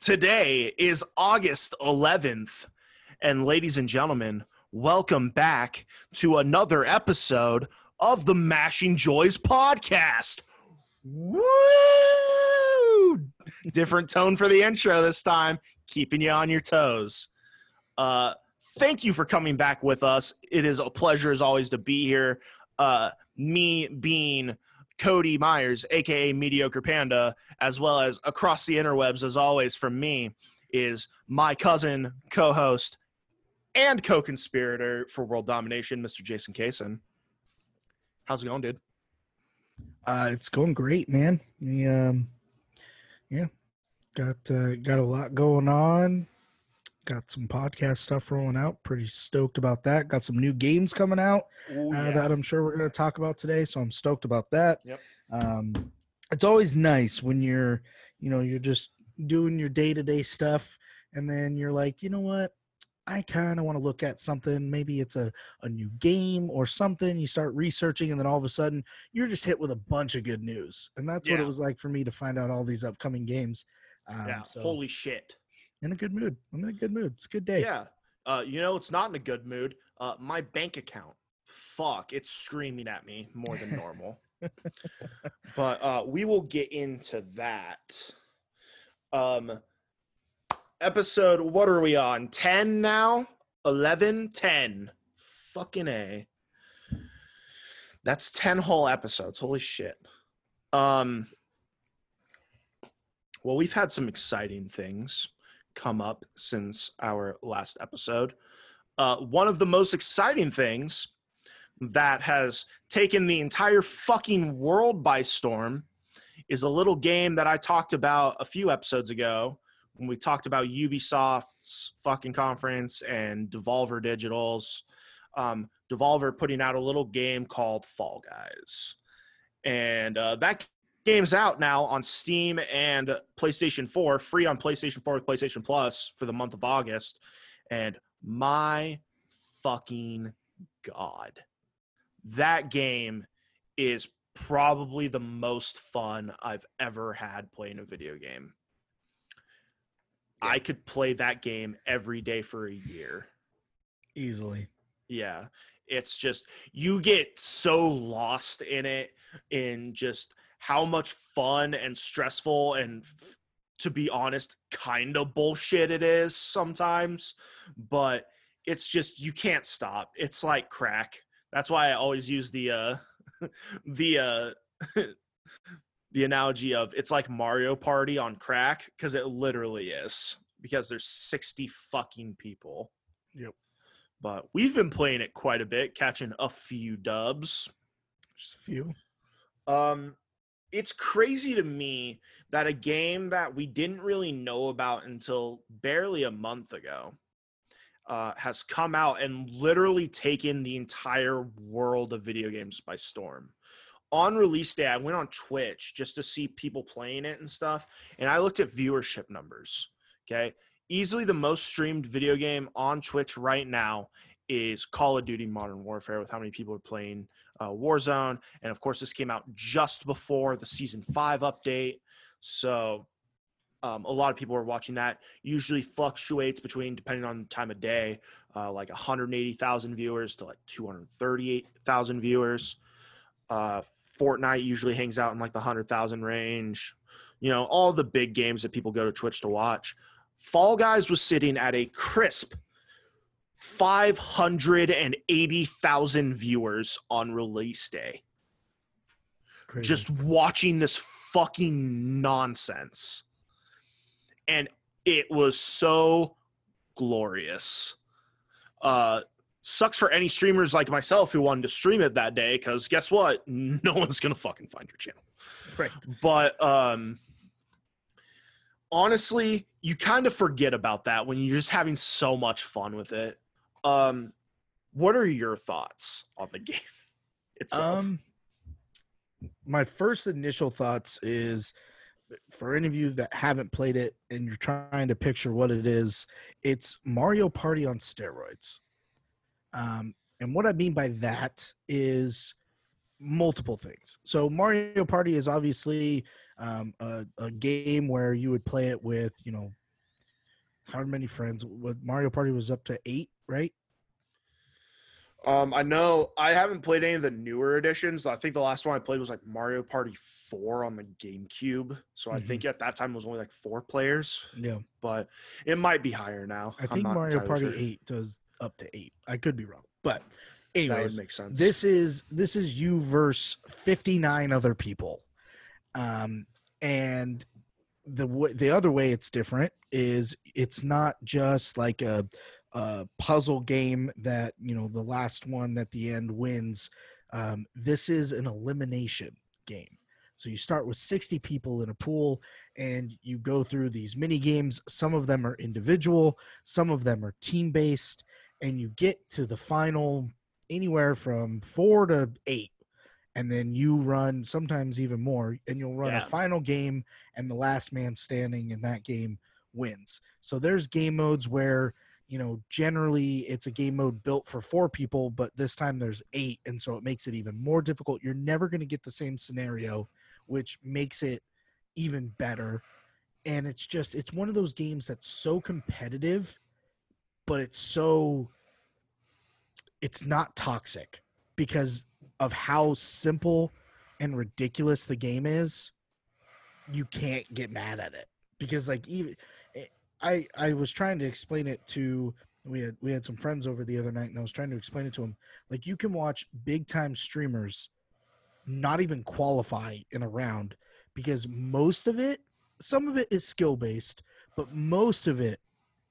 Today is August 11th. And ladies and gentlemen, welcome back to another episode of the Mashing Joys podcast. Woo! Different tone for the intro this time, keeping you on your toes. Uh, thank you for coming back with us. It is a pleasure, as always, to be here. Uh, me being Cody Myers, aka Mediocre Panda, as well as across the interwebs, as always, from me, is my cousin, co host, and co conspirator for world domination, Mr. Jason Kaysen. How's it going, dude? Uh, it's going great, man. We, um, yeah, got uh, got a lot going on. Got some podcast stuff rolling out. Pretty stoked about that. Got some new games coming out Ooh, uh, that I'm sure we're going to talk about today. So I'm stoked about that. Yep. Um, it's always nice when you're, you know, you're just doing your day to day stuff, and then you're like, you know what? I kind of want to look at something. Maybe it's a, a new game or something. You start researching, and then all of a sudden, you're just hit with a bunch of good news. And that's what it was like for me to find out all these upcoming games. Um, yeah. so Holy shit. In a good mood. I'm in a good mood. It's a good day. Yeah. Uh, you know, it's not in a good mood. Uh, my bank account. Fuck, it's screaming at me more than normal. but uh, we will get into that. Um, episode, what are we on? 10 now? 11? 10. Fucking A. That's 10 whole episodes. Holy shit. Um, well, we've had some exciting things come up since our last episode. Uh, one of the most exciting things that has taken the entire fucking world by storm is a little game that I talked about a few episodes ago when we talked about Ubisoft's fucking conference and Devolver Digital's. Um, Devolver putting out a little game called Fall Guys. And uh, that game's out now on Steam and PlayStation 4, free on PlayStation 4 with PlayStation Plus for the month of August. And my fucking God, that game is probably the most fun I've ever had playing a video game. I could play that game every day for a year. Easily. Yeah. It's just you get so lost in it in just how much fun and stressful and to be honest kind of bullshit it is sometimes but it's just you can't stop it's like crack that's why i always use the uh the uh the analogy of it's like mario party on crack because it literally is because there's 60 fucking people Yep. but we've been playing it quite a bit, catching a few dubs. Just a few. Um, it's crazy to me that a game that we didn't really know about until barely a month ago uh, has come out and literally taken the entire world of video games by storm. On release day, I went on Twitch just to see people playing it and stuff, and I looked at viewership numbers. Okay, easily the most streamed video game on Twitch right now is Call of Duty Modern Warfare with how many people are playing uh, Warzone. And of course, this came out just before the season five update. So um, a lot of people are watching that. Usually fluctuates between, depending on the time of day, uh, like 180,000 viewers to like 238,000 viewers. Uh, Fortnite usually hangs out in like the 100,000 range. You know, all the big games that people go to Twitch to watch. Fall Guys was sitting at a crisp 580,000 viewers on release day. Crazy. Just watching this fucking nonsense. And it was so glorious. Uh sucks for any streamers like myself who wanted to stream it that day cuz guess what? No one's going to fucking find your channel right. but um honestly you kind of forget about that when you're just having so much fun with it um what are your thoughts on the game itself Um, my first initial thoughts is for any of you that haven't played it and you're trying to picture what it is, it's Mario Party on steroids. Um, and what I mean by that is multiple things. So Mario Party is obviously um, a, a game where you would play it with, you know, how many friends? What Mario Party was up to eight, right? Um, I know I haven't played any of the newer editions. I think the last one I played was like Mario Party 4 on the GameCube. So I Mhm. think at that time it was only like four players, Yeah, but it might be higher now. I think Mario Party sure. eight does up to eight. I could be wrong, but That would anyways, make sense. this is this is you versus 59 other people um and the w- the other way it's different is it's not just like a, a puzzle game that you know the last one at the end wins um, this is an elimination game. So you start with 60 people in a pool and you go through these mini games. Some of them are individual some of them are team based and you get to the final anywhere from four to eight. And then you run sometimes even more and you'll run Yeah. a final game and the last man standing in that game wins. So there's game modes where you know generally it's a game mode built for four people but this time there's eight and so it makes it even more difficult. You're never going to get the same scenario which makes it even better. And it's just it's one of those games that's so competitive but it's so it's not toxic because of how simple and ridiculous the game is. You can't get mad at it because like even i i was trying to explain it to we had we had some friends over the other night and i was trying to explain it to them like you can watch big time streamers not even qualify in a round because most of it some of it is skill based but most of it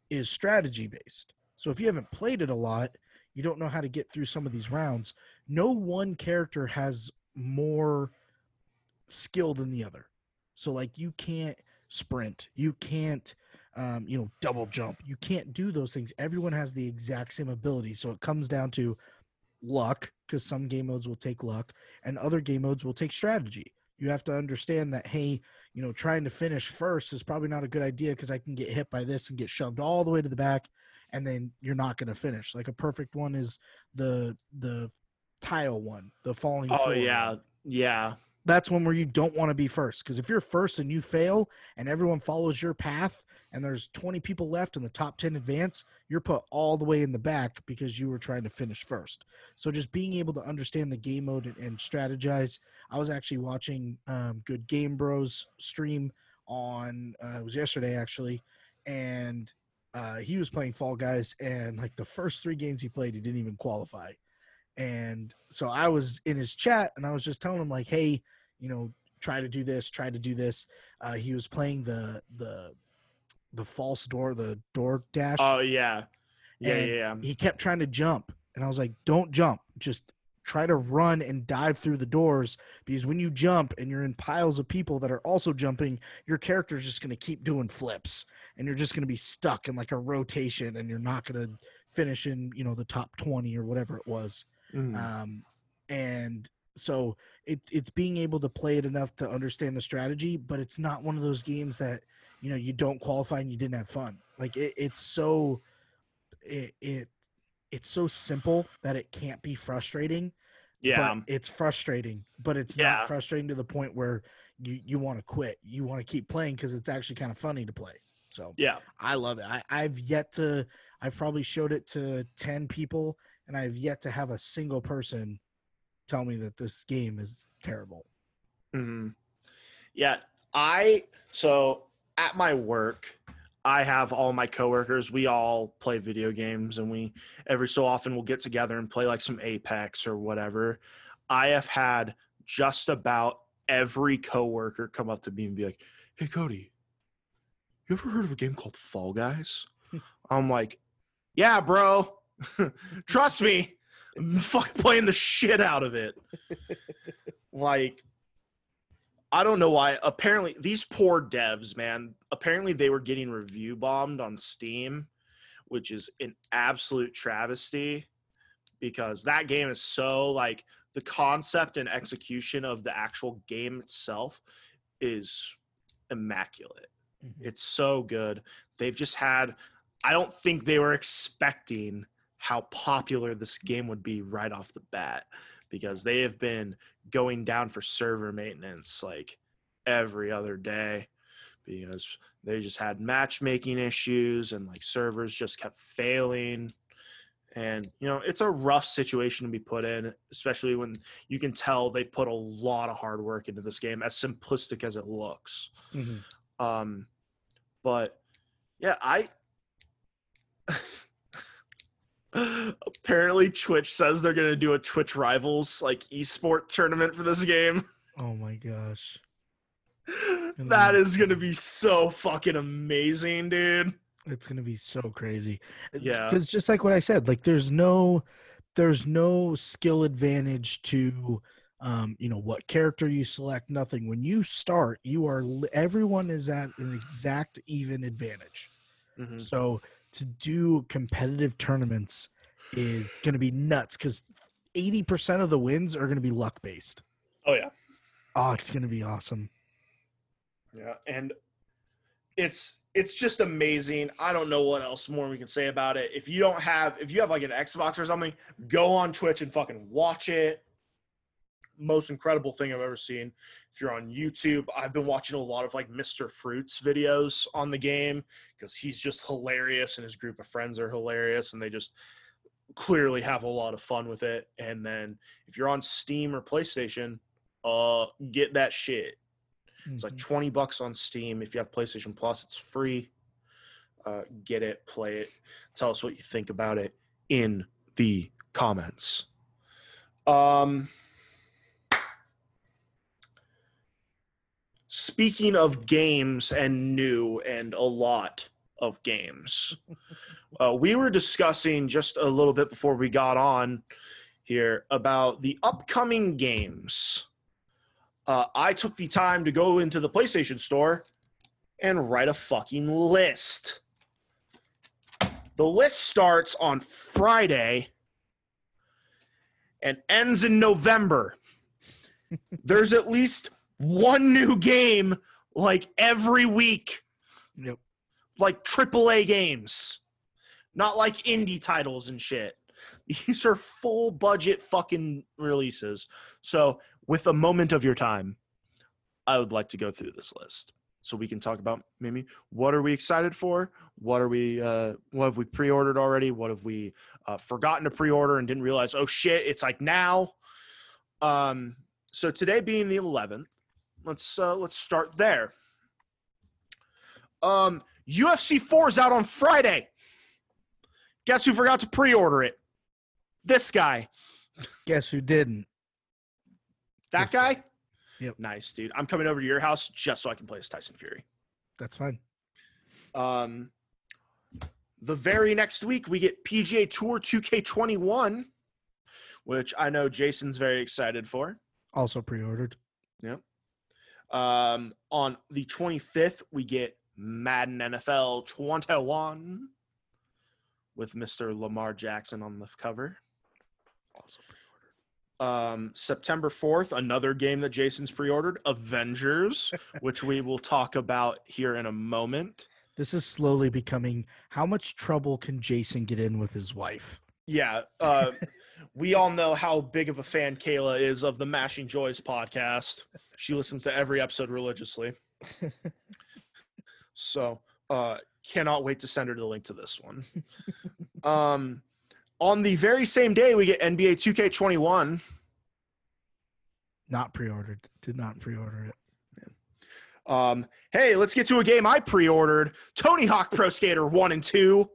is strategy based. So if you haven't played it a lot you don't know how to get through some of these rounds. No one character has more skill than the other. So like you can't sprint. You can't um, you know double jump. You can't do those things. Everyone has the exact same ability. So it comes down to luck because some game modes will take luck and other game modes will take strategy. You have to understand that hey you know trying to finish first is probably not a good idea because i can get hit by this and get shoved all the way to the back and then you're not going to finish. Like a perfect one is the the tile one the falling oh yeah, one. yeah. That's one where you don't want to be first because if you're first and you fail and everyone follows your path and there's 20 people left in the top 10 advance you're put all the way in the back because you were trying to finish first. So just being able to understand the game mode and, and strategize i was actually watching um, good game bros stream on uh, it was yesterday actually and uh, he was playing fall guys and like the first three games he played he didn't even qualify. And so i was in his chat and i was just telling him like hey you know try to do this try to do this uh, he was playing the the the false door the door dash Oh yeah, yeah, yeah. yeah. he kept trying to jump and i was like don't jump just try to run and dive through the doors because when you jump and you're in piles of people that are also jumping your character's just going to keep doing flips and you're just going to be stuck in like a rotation and you're not going to finish in you know the top 20 or whatever it was Mhm. um, and so it, it's being able to play it enough to understand the strategy but it's not one of those games that you know you don't qualify and you didn't have fun like it, it's so it, it it's so simple that it can't be frustrating yeah, but it's frustrating but it's Yeah. not frustrating to the point where you you want to quit you want to keep playing because it's actually kind of funny to play so yeah. I love it. I, I've yet to, I've probably showed it to 10 people, and I've yet to have a single person tell me that this game is terrible. hmm Yeah, I so at my work, I have all my coworkers. We all play video games, and we every so often we'll get together and play like some Apex or whatever. I have had just about every coworker come up to me and be like, "Hey, Cody, you ever heard of a game called Fall Guys?" I'm like, "Yeah, bro. Trust me, Fucking playing the shit out of it." like I don't know why. Apparently, these poor devs, man. Apparently, they were getting review bombed on Steam, which is an absolute travesty because that game is so like the concept and execution of the actual game itself is immaculate. Mm-hmm. It's so good. They've just had. I don't think they were expecting how popular this game would be right off the bat because they have been going down for server maintenance like every other day because they just had matchmaking issues and like servers just kept failing. And you know, it's a rough situation to be put in, especially when you can tell they've put a lot of hard work into this game, as simplistic as it looks. Mm-hmm. Um, but yeah, I apparently Twitch says they're gonna do a Twitch Rivals like esport tournament for this game. Oh my gosh. that is gonna be so fucking amazing, dude. It's gonna be so crazy. Yeah. Because just like what I said, like there's no there's no skill advantage to um, you know, what character you select, nothing. When you start, you are everyone is at an exact even advantage. Mhm. So to do competitive tournaments is gonna be nuts because 80% of the wins are gonna be luck based. Oh yeah. Oh, it's gonna be awesome. Yeah, and it's it's just amazing. I don't know what else more we can say about it. If you don't have if you have like an Xbox or something, go on Twitch and fucking watch it. Most incredible thing I've ever seen. If you're on YouTube, I've been watching a lot of like Mr. Fruits videos on the game because he's just hilarious and his group of friends are hilarious and they just clearly have a lot of fun with it. And then if you're on Steam or PlayStation, uh get that shit. It's like Mhm. 20 bucks on Steam. If you have PlayStation Plus, it's free. Uh, get it, play it. Tell us what you think about it in the comments. Um, speaking of games and new and a lot of games, uh, we were discussing just a little bit before we got on here about the upcoming games uh, I took the time to go into the PlayStation Store and write a fucking list. The list starts on Friday and ends in November. There's at least one new game like every week, Yep. like AAA games, not like indie titles and shit. These are full budget fucking releases. So, with a moment of your time, I would like to go through this list so we can talk about maybe what are we excited for, what are we, uh, what have we pre-ordered already, what have we uh, forgotten to pre-order and didn't realize, oh shit, it's like now. Um, so today being the 11th, let's uh, let's start there. Um, UFC 4 is out on Friday. Guess who forgot to pre-order it? This guy. Guess who didn't? That This guy. guy? Yep. Nice, dude. I'm coming over to your house just so I can play as Tyson Fury. That's fine. Um, the very next week, we get PGA Tour 2K21, which I know Jason's very excited for. Also pre-ordered. Um, on the 25th, we get Madden NFL 21 with Mr. Lamar Jackson on the cover. Also Um, September 4th, another game that Jason's pre ordered Avengers, which we will talk about here in a moment. This is slowly becoming how much trouble can Jason get in with his wife? Yeah. Uh, we all know how big of a fan Kayla is of the Mashing Joys podcast. She listens to every episode religiously. So, uh, cannot wait to send her the link to this one. um, on the very same day, we get NBA 2K21. Not pre-ordered. Did not pre-order it. Um, hey, let's get to a game I pre-ordered. Tony Hawk Pro Skater 1 and 2.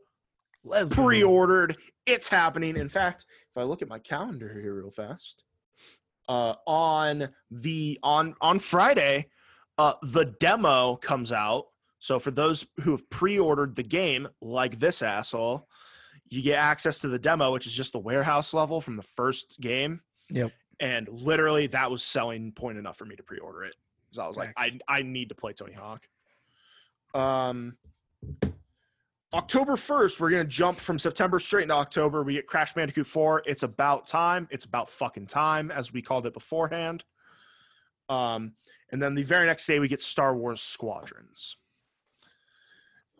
Let's. Pre-ordered. It's happening. In fact, if I look at my calendar here real fast, uh, on the on on Friday, uh, the demo comes out. So for those who have pre-ordered the game, like this asshole, you get access to the demo, which is just the warehouse level from the first game. Yep. And literally, that was selling point enough for me to pre-order it because I was like, I I need to play Tony Hawk. Um, October first, we're gonna jump from September straight into October. We get Crash Bandicoot Four. It's about time. It's about fucking time, as we called it beforehand. Um, and then the very next day, we get Star Wars Squadrons.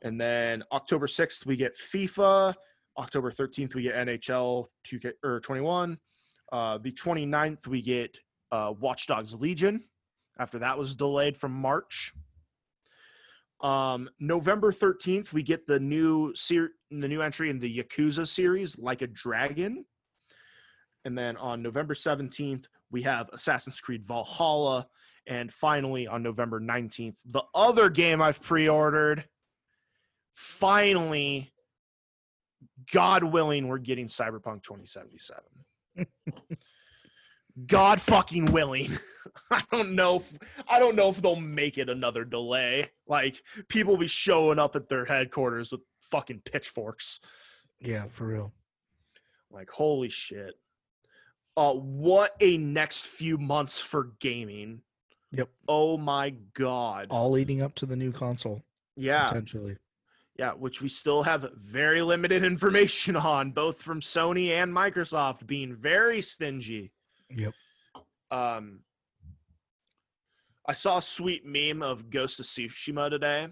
And then October 6th, we get FIFA. October 13th, we get NHL 2K or 21. Uh, the 29th, we get uh, Watch Dogs Legion after that was delayed from March. Um, November 13th, we get the new ser- the new entry in the Yakuza series, Like a Dragon. And then on November 17th, we have Assassin's Creed Valhalla. And finally, on November 19th, the other game I've pre ordered. Finally, God willing, we're getting Cyberpunk 2077. God fucking willing. I don't know if I don't know if they'll make it another delay. Like people be showing up at their headquarters with fucking pitchforks. Yeah, for real. Like holy shit. Uh what a next few months for gaming. Yep. Oh my god. All leading up to the new console, yeah. potentially. Yeah, which we still have very limited information on, both from Sony and Microsoft being very stingy. Yep. Um, I saw a sweet meme of Ghost of Tsushima today,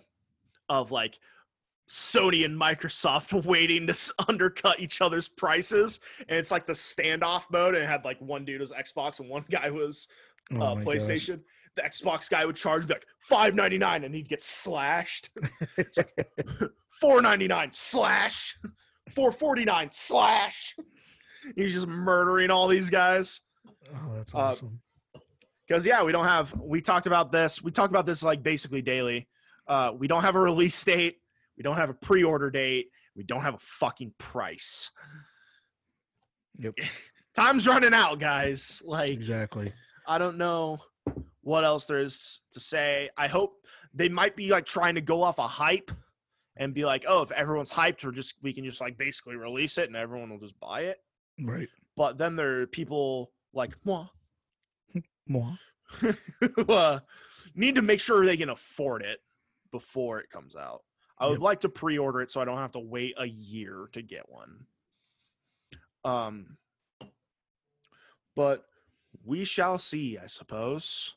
of like Sony and Microsoft waiting to undercut each other's prices, and it's like the standoff mode, and it had like one dude was Xbox and one guy was Oh uh, gosh. PlayStation. The Xbox guy would charge like five ninety nine, and he'd get slashed. Four ninety nine slash, four forty nine slash. He's just murdering all these guys. Oh, that's Uh, awesome. Because yeah, we don't have. We talked about this. We talk about this like basically daily. Uh, we don't have a release date. We don't have a pre-order date. We don't have a fucking price. Yep. Time's running out, guys. Like exactly. I don't know what else there is to say. I hope they might be like trying to go off a hype and be like, oh, if everyone's hyped, or just we can just like basically release it and everyone will just buy it. Right. But then there are people like moi Moi. who uh, need to make sure they can afford it before it comes out. I would Yep. like to pre-order it so I don't have to wait a year to get one. Um, but we shall see, I suppose.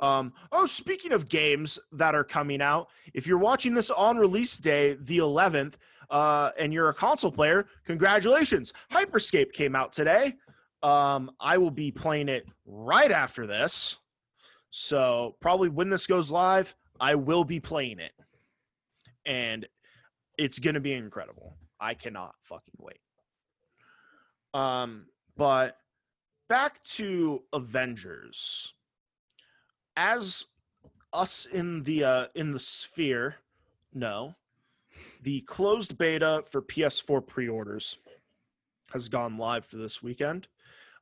Um, oh, speaking of games that are coming out, if you're watching this on release day, the 11th, uh, and you're a console player, congratulations! Hyperscape came out today. Um, I will be playing it right after this. So probably when this goes live, I will be playing it. And it's gonna be incredible. I cannot fucking wait. Um, but back to Avengers. As us in the uh in the sphere know, the closed beta for PS4 pre-orders has gone live for this weekend.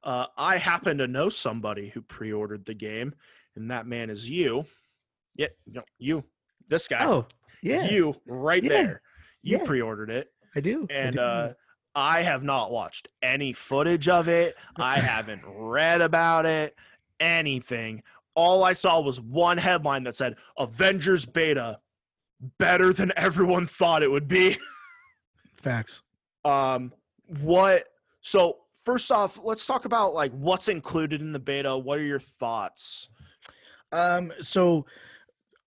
Uh, I happen to know somebody who pre-ordered the game, and that man is you. Yeah, no, you, this guy, Oh, yeah. you right Yeah. there. You Yeah. pre-ordered it, I do. I and do. uh, I have not watched any footage of it. I haven't read about it, anything. All I saw was one headline that said "Avengers beta better than everyone thought it would be." facts. um what so first off let's talk about like what's included in the beta what are your thoughts Um, so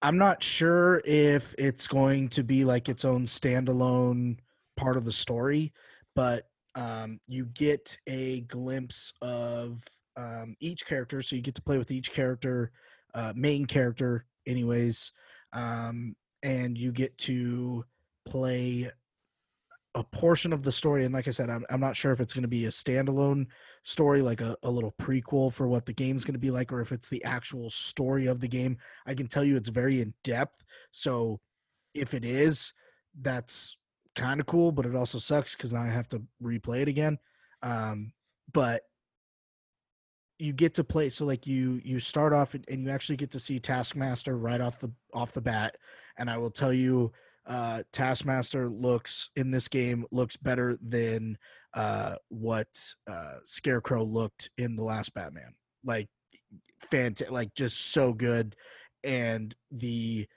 I'm not sure if it's going to be like its own standalone part of the story, but um, you get a glimpse of um, each character. So you get to play with each character, uh, main character, anyways, um, and you get to play a portion of the story. And like I said, I'm, I'm not sure if it's going to be a standalone story, like a, a little prequel for what the game's going to be like, or if it's the actual story of the game. I can tell you it's very in depth. So if it is, that's kind of cool, but it also sucks because now I have to replay it again. Um, but you get to play so like you you start off and, and you actually get to see taskmaster right off the off the bat and i will tell you uh taskmaster looks in this game looks better than uh what uh scarecrow looked in the last batman. Like fantastic like just so good. And the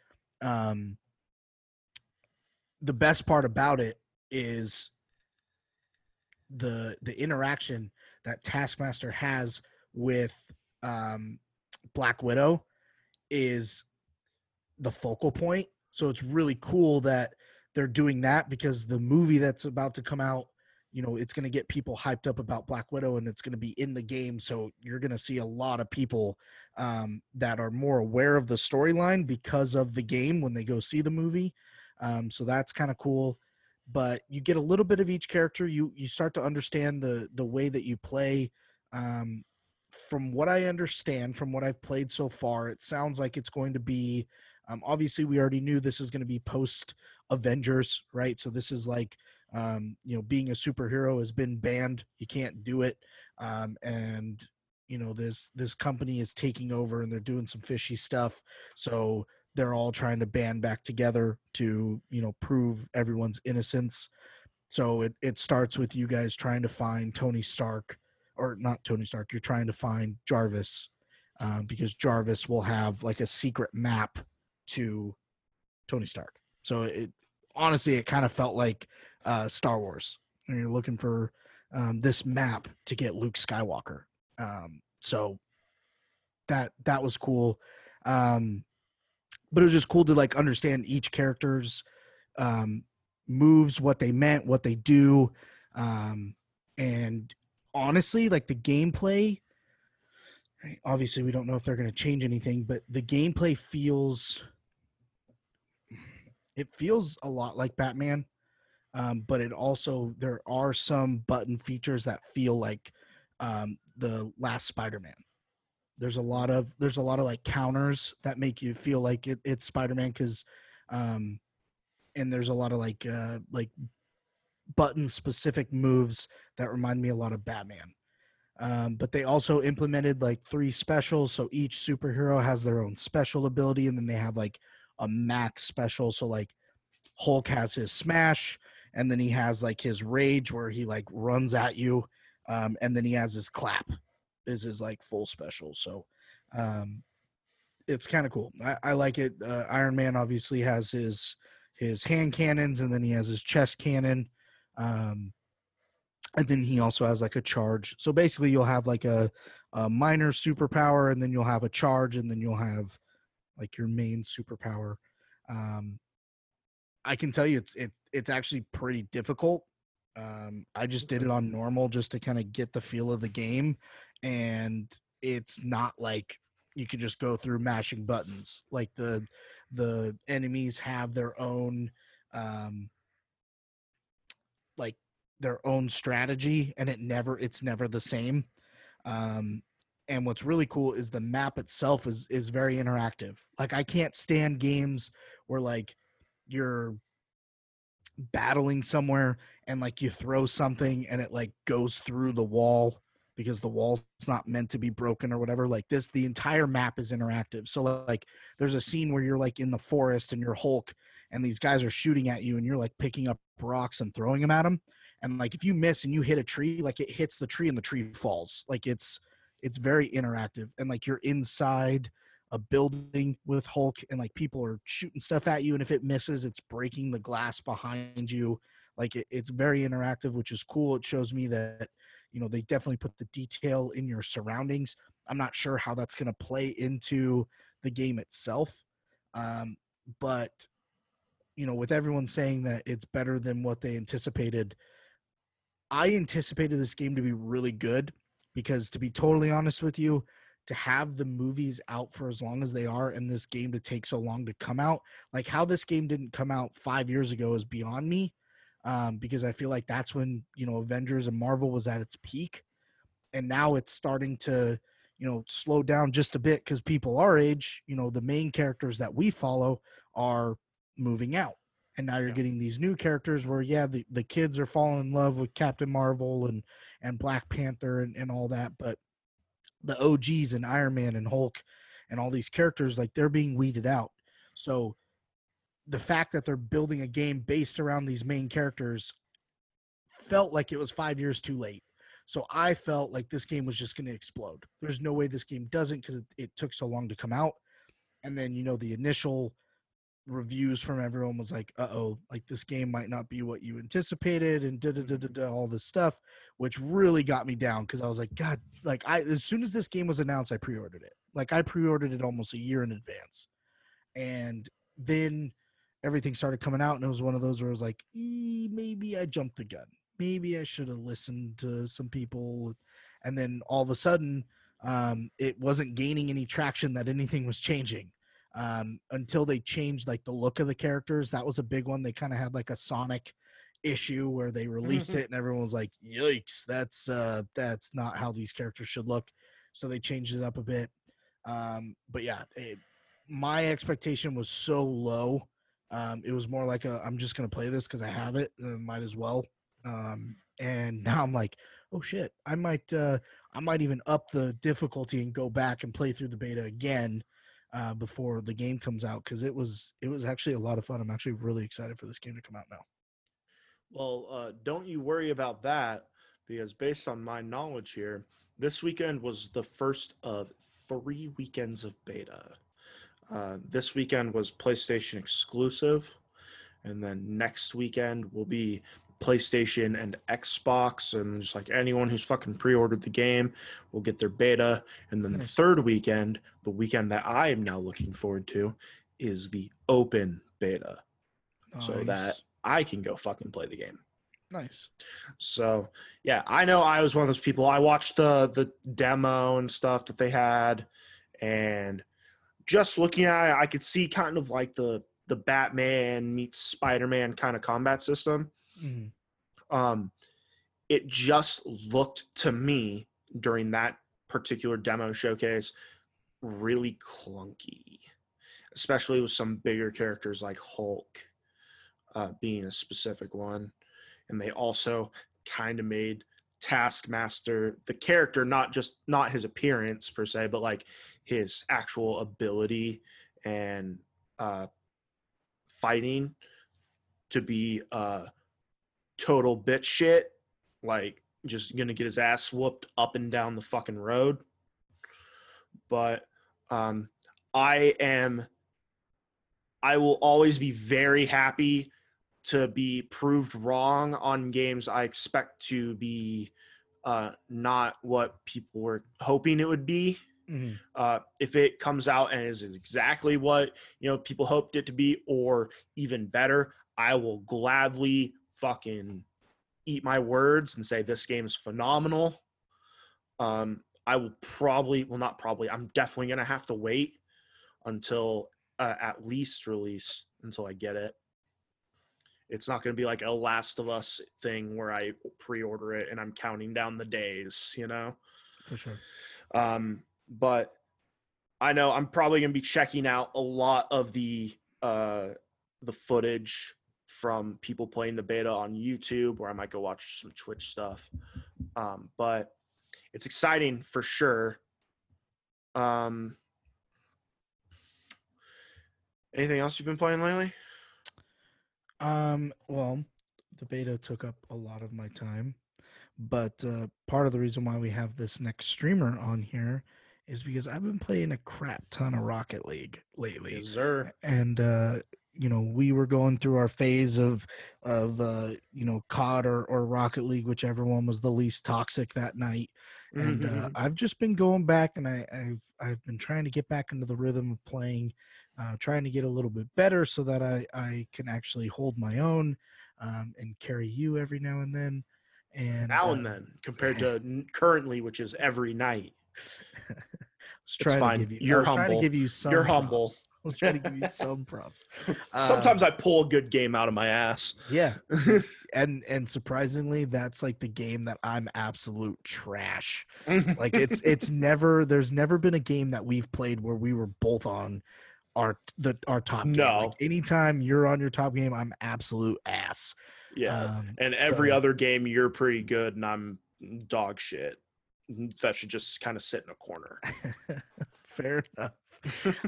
um the best part about it is the the interaction that taskmaster has with um black widow is the focal point so it's really cool that they're doing that because the movie that's about to come out you know it's going to get people hyped up about black widow and it's going to be in the game so you're going to see a lot of people um, that are more aware of the storyline because of the game when they go see the movie um, so that's kind of cool but you get a little bit of each character you you start to understand the the way that you play um, from what i understand from what i've played so far it sounds like it's going to be um, obviously we already knew this is going to be post avengers right? So this is like um, you know being a superhero has been banned. You can't do it. Um, and you know this this company is taking over and they're doing some fishy stuff. So they're all trying to band back together to you know prove everyone's innocence. So it, it starts with you guys trying to find tony stark or not tony stark you're trying to find jarvis uh, because jarvis will have like a secret map to tony stark so it honestly it kind of felt like uh, Star Wars, and you're looking for um, this map to get Luke Skywalker. Um, so that that was cool, um, but it was just cool to like understand each character's um, moves, what they meant, what they do, um, and honestly, like the gameplay. Obviously, we don't know if they're going to change anything, but the gameplay feels it feels a lot like Batman um, but it also there are some button features that feel like um, the last Spider-Man. There's a lot of there's a lot of like counters that make you feel like it, it's Spider-Man because, um, and there's a lot of like uh, like button specific moves that remind me a lot of Batman. Um, but they also implemented like three specials, so each superhero has their own special ability, and then they have like a max special. So like Hulk has his smash, and then he has like his rage where he like runs at you um, and then he has his clap is his like full special so um, it's kind of cool I, I, like it uh, iron man obviously has his his hand cannons and then he has his chest cannon um, and then he also has like a charge so basically you'll have like a, a minor superpower and then you'll have a charge and then you'll have like your main superpower um, I can tell you it's it, it's actually pretty difficult. Um, I just did it on normal just to kind of get the feel of the game, and it's not like you can just go through mashing buttons. Like the the enemies have their own um, like their own strategy, and it never it's never the same. Um, and what's really cool is the map itself is is very interactive. Like I can't stand games where like you're battling somewhere and like you throw something and it like goes through the wall because the wall's not meant to be broken or whatever like this the entire map is interactive. So like there's a scene where you're like in the forest and you're hulk and these guys are shooting at you and you're like picking up rocks and throwing them at them and like if you miss and you hit a tree like it hits the tree and the tree falls. Like it's it's very interactive and like you're inside a building with Hulk and like people are shooting stuff at you, and if it misses, it's breaking the glass behind you. Like it, it's very interactive, which is cool. It shows me that you know they definitely put the detail in your surroundings. I'm not sure how that's going to play into the game itself, um, but you know, with everyone saying that it's better than what they anticipated, I anticipated this game to be really good because, to be totally honest with you, to have the movies out for as long as they are and this game to take so long to come out like how this game didn't come out five years ago is beyond me um, because i feel like that's when you know avengers and marvel was at its peak and now it's starting to you know slow down just a bit because people our age you know the main characters that we follow are moving out and now you're yeah. getting these new characters where yeah the, the kids are falling in love with captain marvel and and black panther and, and all that but the OGs and Iron Man and Hulk and all these characters like they're being weeded out. So the fact that they're building a game based around these main characters felt like it was 5 years too late. So I felt like this game was just going to explode. There's no way this game doesn't cuz it, it took so long to come out. And then you know the initial reviews from everyone was like, "Uh oh, like this game might not be what you anticipated," and da da da da da all this stuff, which really got me down because I was like, "God!" Like I, as soon as this game was announced, I pre-ordered it. Like I pre-ordered it almost a year in advance, and then everything started coming out, and it was one of those where I was like, "Maybe I jumped the gun. maybe I should have listened to some people. And then all of a sudden, um, it wasn't gaining any traction that anything was changing um, until they changed like the look of the characters. That was a big one. They kind of had like a Sonic issue where they released Mhm. it and everyone was like, "Yikes, that's uh, that's not how these characters should look." So they changed it up a bit. Um, but yeah, it, my expectation was so low. Um, it was more like I'm just gonna play this because I have it, and I might as well. Um, and now I'm like, oh shit, I might, uh, I might even up the difficulty and go back and play through the beta again uh, before the game comes out because it was, it was actually a lot of fun. I'm actually really excited for this game to come out now. Well, uh, don't you worry about that because based on my knowledge here, this weekend was the first of three weekends of beta. Uh, this weekend was PlayStation exclusive, and then next weekend will be PlayStation and Xbox, and just like anyone who's fucking pre-ordered the game will get their beta. And then the hmm. third weekend, the weekend that I am now looking forward to, is the open beta, so that I can go fucking play the game. nice. So yeah, I know I was one of those people. I watched the the demo and stuff that they had, and just looking at it, I could see kind of like the the Batman meets Spider Man kind of combat system. Mhm. Um, it just looked to me during that particular demo showcase really clunky, especially with some bigger characters like Hulk uh, being a specific one. And they also kind of made Taskmaster the character, not just not his appearance per se, but like his actual ability and uh, fighting to be uh, total bitch shit, like just gonna get his ass whooped up and down the fucking road. But um, I am, I will always be very happy to be proved wrong on games I expect to be uh, not what people were hoping it would be. Mhm. Uh, if it comes out and is exactly what you know people hoped it to be, or even better, I will gladly fucking eat my words and say this game is phenomenal. Um, I will probably, well, not probably, I'm definitely gonna have to wait until uh, at least release until I get it. It's not gonna be like a Last of Us thing where I pre-order it and I'm counting down the days, you know. For sure. Um, but I know I'm probably gonna be checking out a lot of the uh, the footage from people playing the beta on YouTube, or I might go watch some Twitch stuff. Um, but it's exciting for sure. Um, anything else you've been playing lately? Um, well, the beta took up a lot of my time, but uh, part of the reason why we have this next streamer on here is because I've been playing a crap ton of Rocket League lately, Yes, sir. and uh, you know we were going through our phase of of uh, you know COD or, or Rocket League, whichever one was the least toxic that night. And uh, Mhm. I've just been going back, and I, I've I've been trying to get back into the rhythm of playing, uh, trying to get a little bit better so that I I can actually hold my own um, and carry you every now and then. And now uh, and then, compared to currently, which is every night. it's trying fine. to give you. You're I was trying humble. to give you some. You're humble. Was trying to give you some props. Sometimes Um, I pull a good game out of my ass. yeah, and and surprisingly, that's like the game that I'm absolute trash. Like it's it's never there's never been a game that we've played where we were both on our the our top game. No. Like anytime you're on your top game, I'm absolute ass. yeah. Um, and every so- other game, you're pretty good, and I'm dog shit. That should just kind of sit in a corner. fair enough.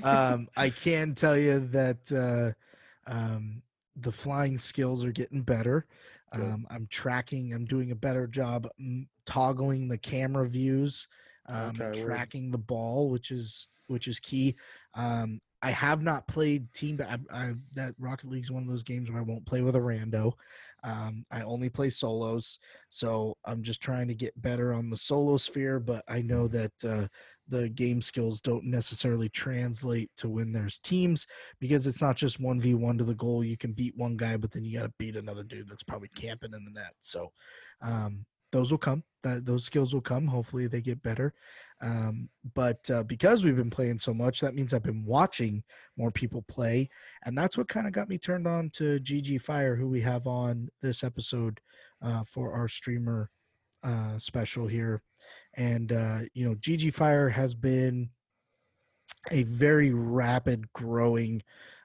Um, I can tell you that uh, um, the flying skills are getting better. Um, I'm tracking. I'm doing a better job mm, toggling the camera views, um, Okay, tracking the ball, which is which is key. Um, I have not played team. I, I, that Rocket League is one of those games where I won't play with a rando. Um, I only play solos, so I'm just trying to get better on the solo sphere. But I know that uh, the game skills don't necessarily translate to when there's teams because it's not just 1v1 to the goal. You can beat one guy, but then you got to beat another dude that's probably camping in the net. So um, those will come. That those skills will come. Hopefully they get better. Um, but uh, because we've been playing so much, that means I've been watching more people play, and that's what kind of got me turned on to GG Fire, who we have on this episode uh, for our streamer uh, special here. And uh, you know, GG Fire has been a very rapid growing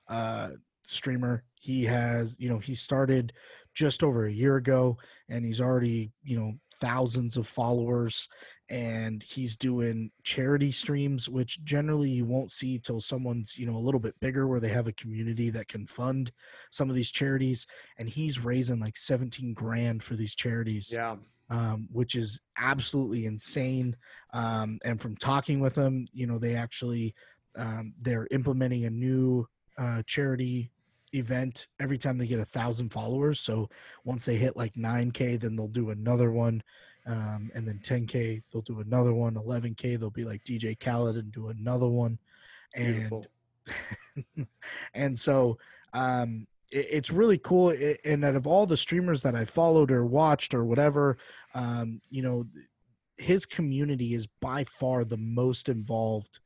uh, streamer. He has, you know, he started just over a year ago and he's already you know thousands of followers and he's doing charity streams which generally you won't see till someone's you know a little bit bigger where they have a community that can fund some of these charities and he's raising like 17 grand for these charities Yeah. Um, which is absolutely insane. Um, and from talking with them, you know, they actually um, they're implementing a new uh, charity event every time they get a thousand followers. So once they hit like 9k, then they'll do another one. Um, and then 10k, they'll do another one. 11k, they'll be like DJ Khaled and do another one. And and so um it's really cool and out of all the streamers that i followed or watched or whatever um you know his community is by far the most involved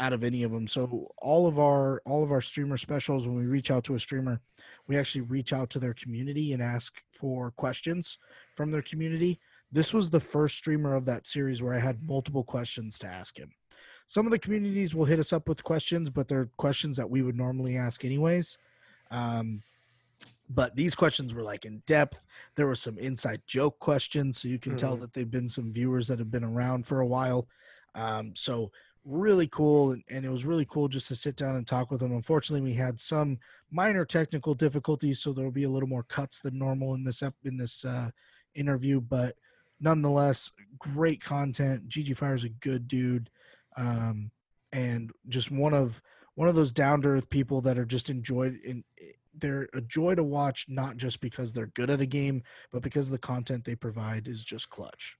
out of any of them so all of our all of our streamer specials when we reach out to a streamer we actually reach out to their community and ask for questions from their community. This was the first streamer of that series where i had multiple questions to ask him. Some of the communities will hit us up with questions, but they're questions that we would normally ask anyways. Um, but these questions were like in depth. There were some inside joke questions, so you can tell Mhm. that they've been some viewers that have been around for a while. Um, so really cool, and, and it was really cool just to sit down and talk with them. Unfortunately, we had some minor technical difficulties, so there will be a little more cuts than normal in this ep- in this uh, interview. But nonetheless, great content. GG Fire is a good dude um, and just one of one of those down to earth people that are just enjoyed in they're a joy to watch not just because they're good at a game but because the content they provide is just clutch.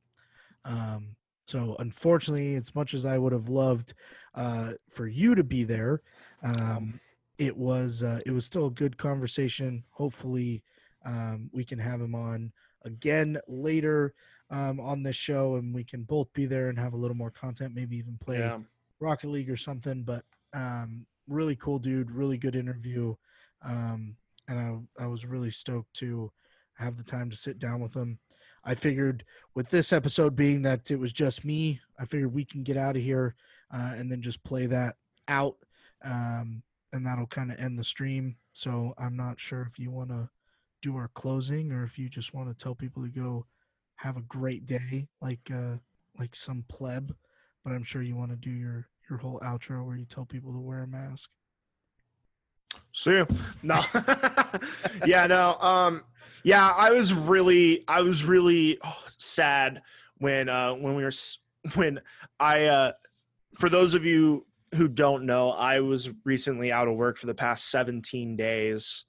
Um, so unfortunately as much as i would have loved uh, for you to be there um, it was uh, it was still a good conversation. Hopefully um, we can have him on again later um, on this show and we can both be there and have a little more content maybe even play Yeah. rocket league or something but um, really cool dude really good interview. Um, and I, I was really stoked to have the time to sit down with him. I figured with this episode being that it was just me i figured we can get out of here uh, and then just play that out um, and that'll kind of end the stream. So i'm not sure if you want to do our closing or if you just want to tell people to go have a great day like uh like some pleb but i'm sure you want to do your your whole outro where you tell people to wear a mask See. No. yeah, no. Um yeah, I was really I was really oh, sad when uh when we were when I uh for those of you who don't know, I was recently out of work for the past 17 days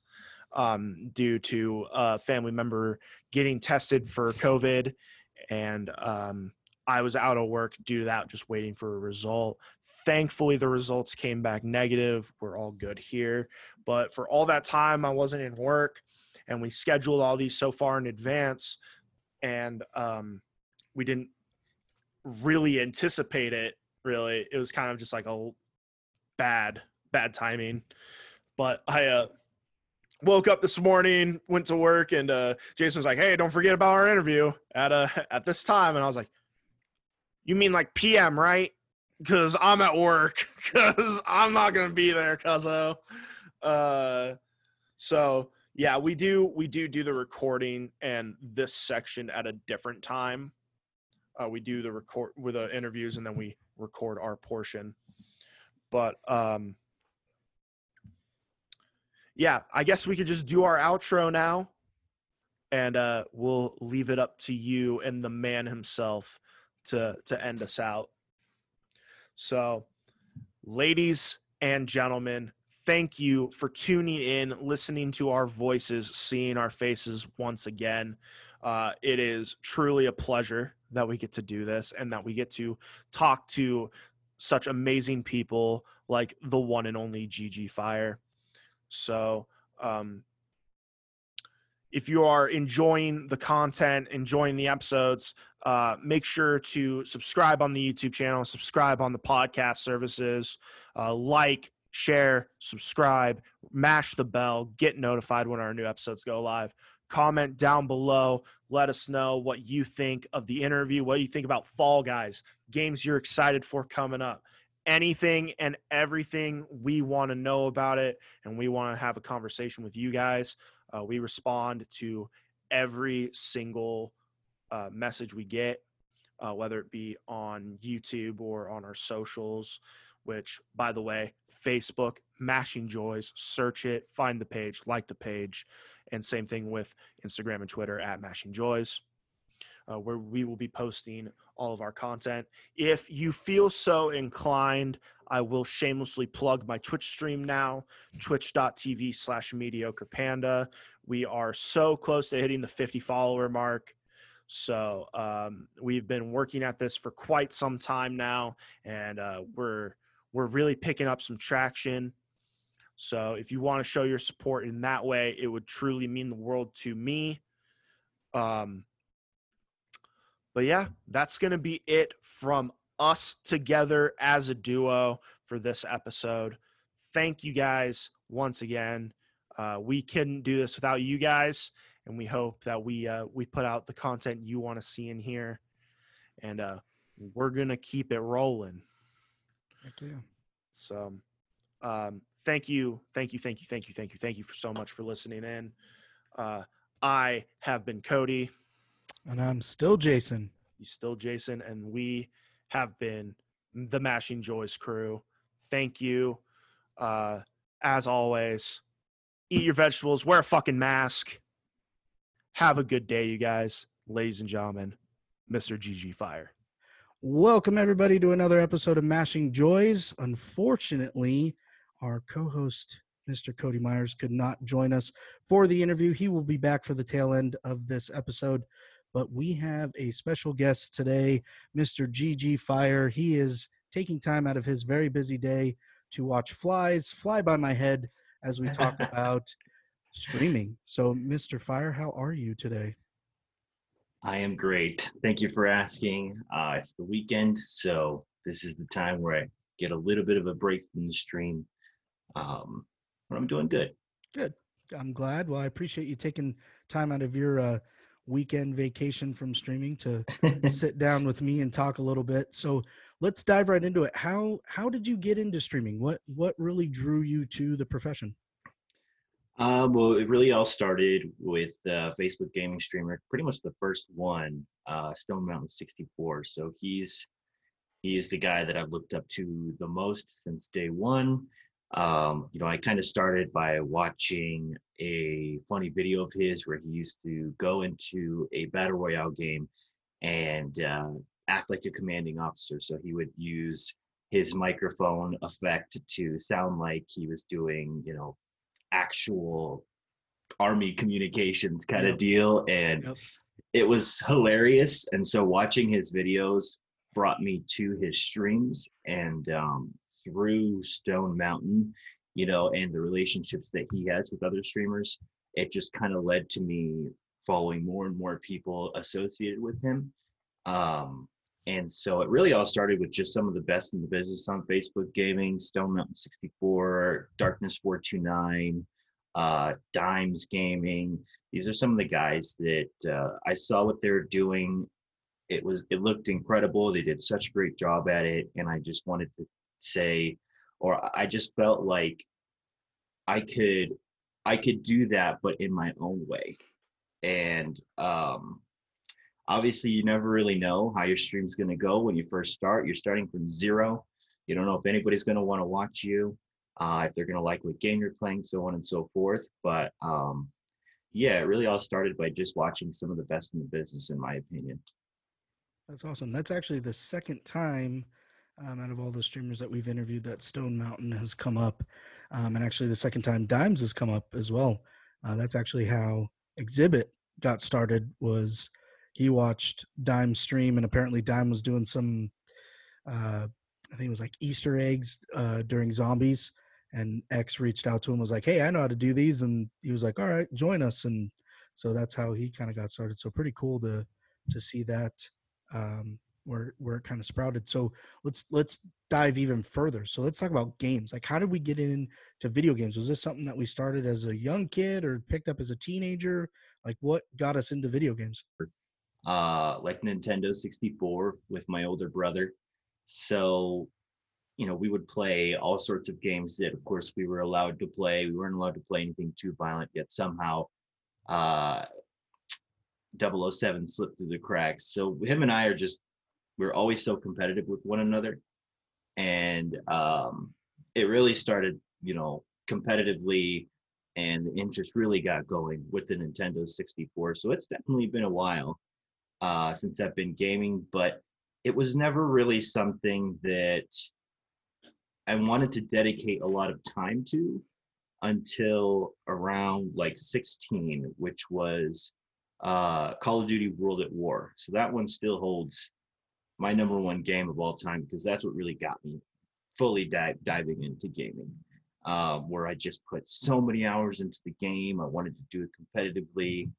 um due to a family member getting tested for COVID and um I was out of work due to that just waiting for a result. Thankfully the results came back negative. We're all good here. But for all that time i wasn't in work and we scheduled all these so far in advance and um, we didn't really anticipate it really. It was kind of just like a bad bad timing. But i uh, woke up this morning went to work and uh, jason was like hey don't forget about our interview at uh at this time. And i was like you mean like pm right because i'm at work because i'm not gonna be there cuzzo. Uh so yeah we do we do do the recording and this section at a different time. Uh we do the record with the interviews and then we record our portion. But um yeah i guess we could just do our outro now and uh we'll leave it up to you and the man himself to to end us out so ladies and gentlemen thank you for tuning in, listening to our voices, seeing our faces once again. Uh, it is truly a pleasure that we get to do this and that we get to talk to such amazing people like the one and only GG Fire. So, um, if you are enjoying the content, enjoying the episodes, uh, make sure to subscribe on the YouTube channel, subscribe on the podcast services, uh, like, share, subscribe, mash the bell, get notified when our new episodes go live. Comment down below. Let us know what you think of the interview, what you think about Fall Guys, games you're excited for coming up. Anything and everything we want to know about it, and we want to have a conversation with you guys. Uh, we respond to every single uh, message we get, uh, whether it be on YouTube or on our socials, which, by the way, Facebook, Mashing Joys, search it, find the page, like the page, and same thing with Instagram and Twitter at Mashing Joys. Uh, where we will be posting all of our content. If you feel so inclined, I will shamelessly plug my Twitch stream now, twitch.tv slash mediocre panda. We are so close to hitting the 50 follower mark. So um, we've been working at this for quite some time now, and uh, we're we're really picking up some traction. So if you want to show your support in that way, it would truly mean the world to me. Um, but yeah, that's going to be it from us together as a duo for this episode. Thank you guys once again. Uh, we couldn't do this without you guys, and we hope that we uh, we put out the content you want to see in here, and uh, we're gonna keep it rolling. Thank you. So, um, thank you, thank you, thank you, thank you, thank you, thank you for so much for listening in. Uh, I have been Cody. And I'm still Jason. He's still Jason, and we have been the Mashing Joys crew. Thank you. Uh, as always, eat your vegetables, wear a fucking mask. Have a good day, you guys, ladies and gentlemen. Mr. GG Fire. Welcome, everybody, to another episode of Mashing Joys. Unfortunately, our co host, Mr. Cody Myers, could not join us for the interview. He will be back for the tail end of this episode. But we have a special guest today, Mr. GG Fire. He is taking time out of his very busy day to watch flies fly by my head as we talk about streaming. So, Mr. Fire, how are you today? I am great. Thank you for asking. Uh, it's the weekend, so this is the time where I get a little bit of a break from the stream. Um, but I'm doing good. Good. I'm glad. Well, I appreciate you taking time out of your uh, weekend vacation from streaming to sit down with me and talk a little bit. So let's dive right into it. How how did you get into streaming? What what really drew you to the profession? Uh, well, it really all started with uh, Facebook gaming streamer, pretty much the first one, uh, Stone Mountain 64. So he's he is the guy that I've looked up to the most since day one. Um, you know, I kind of started by watching a funny video of his where he used to go into a battle royale game and uh, act like a commanding officer. So he would use his microphone effect to sound like he was doing, you know, actual army communications kind Yep. of deal and Yep. it was hilarious and so watching his videos brought me to his streams and um, through stone mountain you know and the relationships that he has with other streamers it just kind of led to me following more and more people associated with him um, and so it really all started with just some of the best in the business on Facebook gaming, Stone Mountain 64, Darkness 429, uh, Dimes Gaming. These are some of the guys that uh, I saw what they're doing. It was it looked incredible. They did such a great job at it, and I just wanted to say, or I just felt like I could I could do that, but in my own way. And um, obviously you never really know how your stream's going to go when you first start you're starting from zero you don't know if anybody's going to want to watch you uh, if they're going to like what game you're playing so on and so forth but um, yeah it really all started by just watching some of the best in the business in my opinion That's awesome. That's actually the second time um, out of all the streamers that we've interviewed that Stone Mountain has come up, um, and actually the second time Dimes has come up as well. Uh, that's actually how Exhibit got started. Was he watched Dime stream, and apparently Dime was doing some uh, I think it was like Easter eggs uh, during zombies, and X reached out to him was like, "Hey, I know how to do these," and he was like, "All right, join us." And so that's how he kind of got started. So pretty cool to to see that um, where where it kind of sprouted. So let's let's dive even further. So let's talk about games. Like, how did we get into video games? Was this something that we started as a young kid or picked up as a teenager? Like, what got us into video games? Uh, like Nintendo 64 with my older brother. So, you know, we would play all sorts of games that, of course, we were allowed to play. We weren't allowed to play anything too violent, yet somehow uh, 007 slipped through the cracks. So him and I are just we're always so competitive with one another, and um, it really started, you know, competitively, and the interest really got going with the Nintendo 64. So it's definitely been a while uh, since I've been gaming, but it was never really something that I wanted to dedicate a lot of time to until around like 16, which was uh, Call of Duty World at War. So that one still holds my number one game of all time because that's what really got me fully dive, diving into gaming. Uh, where I just put so many hours into the game. I wanted to do it competitively.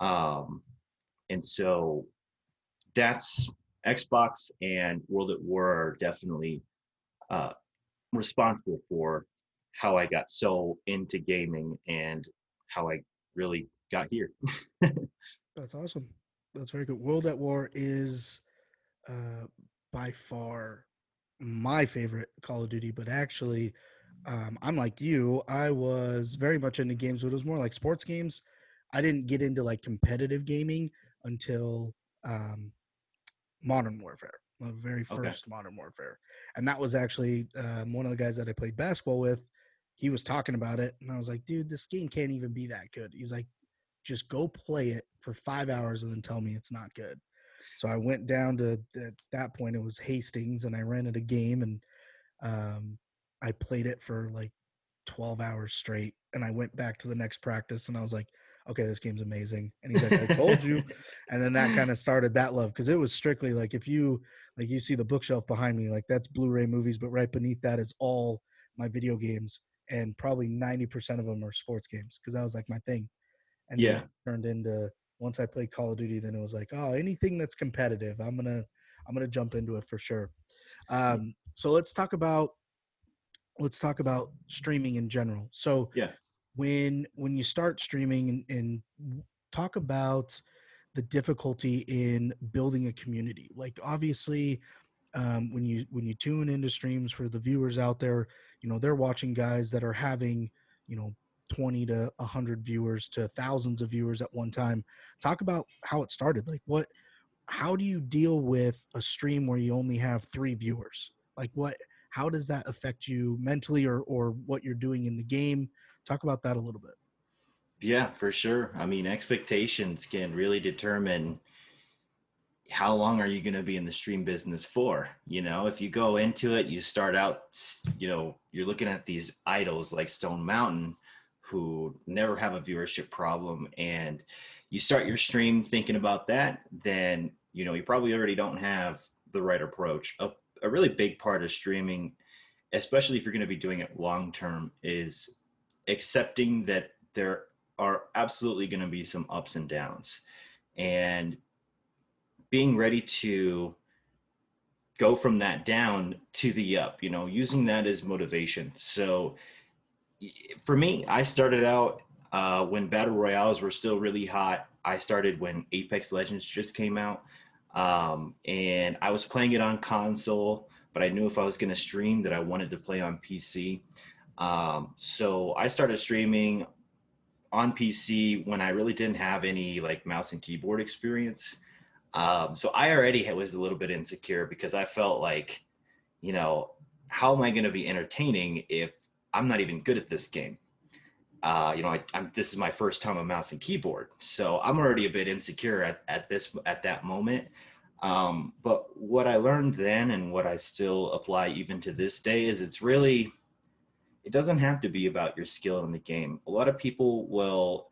Um, and so that's Xbox and World at War are definitely uh, responsible for how I got so into gaming and how I really got here. That's awesome. That's very good. World at War is uh, by far my favorite Call of Duty, but actually, um, I'm like you. I was very much into games, but it was more like sports games. I didn't get into like competitive gaming until um, Modern Warfare, the very first okay. Modern Warfare, and that was actually um, one of the guys that I played basketball with. He was talking about it, and I was like, "Dude, this game can't even be that good." He's like, "Just go play it for five hours and then tell me it's not good." So I went down to at that point it was Hastings, and I rented a game, and um, I played it for like 12 hours straight. And I went back to the next practice, and I was like, okay, this game's amazing. And he's like, I told you. and then that kind of started that love because it was strictly like if you like you see the bookshelf behind me, like that's Blu-ray movies, but right beneath that is all my video games, and probably 90% of them are sports games because that was like my thing. And yeah, turned into once I played Call of Duty, then it was like, oh, anything that's competitive, I'm gonna I'm gonna jump into it for sure. Um, so let's talk about let's talk about streaming in general. So yeah, when when you start streaming and, and talk about the difficulty in building a community, like obviously. Um, when you when you tune into streams for the viewers out there, you know they're watching guys that are having you know 20 to 100 viewers to thousands of viewers at one time. Talk about how it started like what how do you deal with a stream where you only have three viewers? Like what how does that affect you mentally or or what you're doing in the game? Talk about that a little bit. Yeah for sure. I mean expectations can really determine how long are you going to be in the stream business for you know? If you go into it you start out you know you're looking at these idols like stone mountain who never have a viewership problem and you start your stream thinking about that, then you know you probably already don't have the right approach. A, a really big part of streaming, especially if you're going to be doing it long term, is accepting that there are absolutely going to be some ups and downs, and being ready to go from that down to the up. You know, using that as motivation. So for me, I started out uh, when battle royales were still really hot. I started when Apex Legends just came out, um, and I was playing it on console. But I knew if I was going to stream, that I wanted to play on PC. Um, so I started streaming on PC when I really didn't have any like mouse and keyboard experience. Um, so I already was a little bit insecure because I felt like, you know, how am I going to be entertaining if I'm not even good at this game. Uh, you know, I, am this is my first time on mouse and keyboard, so I'm already a bit insecure at, at this at that moment. Um, but what I learned then, and what I still apply even to this day, is it's really it doesn't have to be about your skill in the game. A lot of people will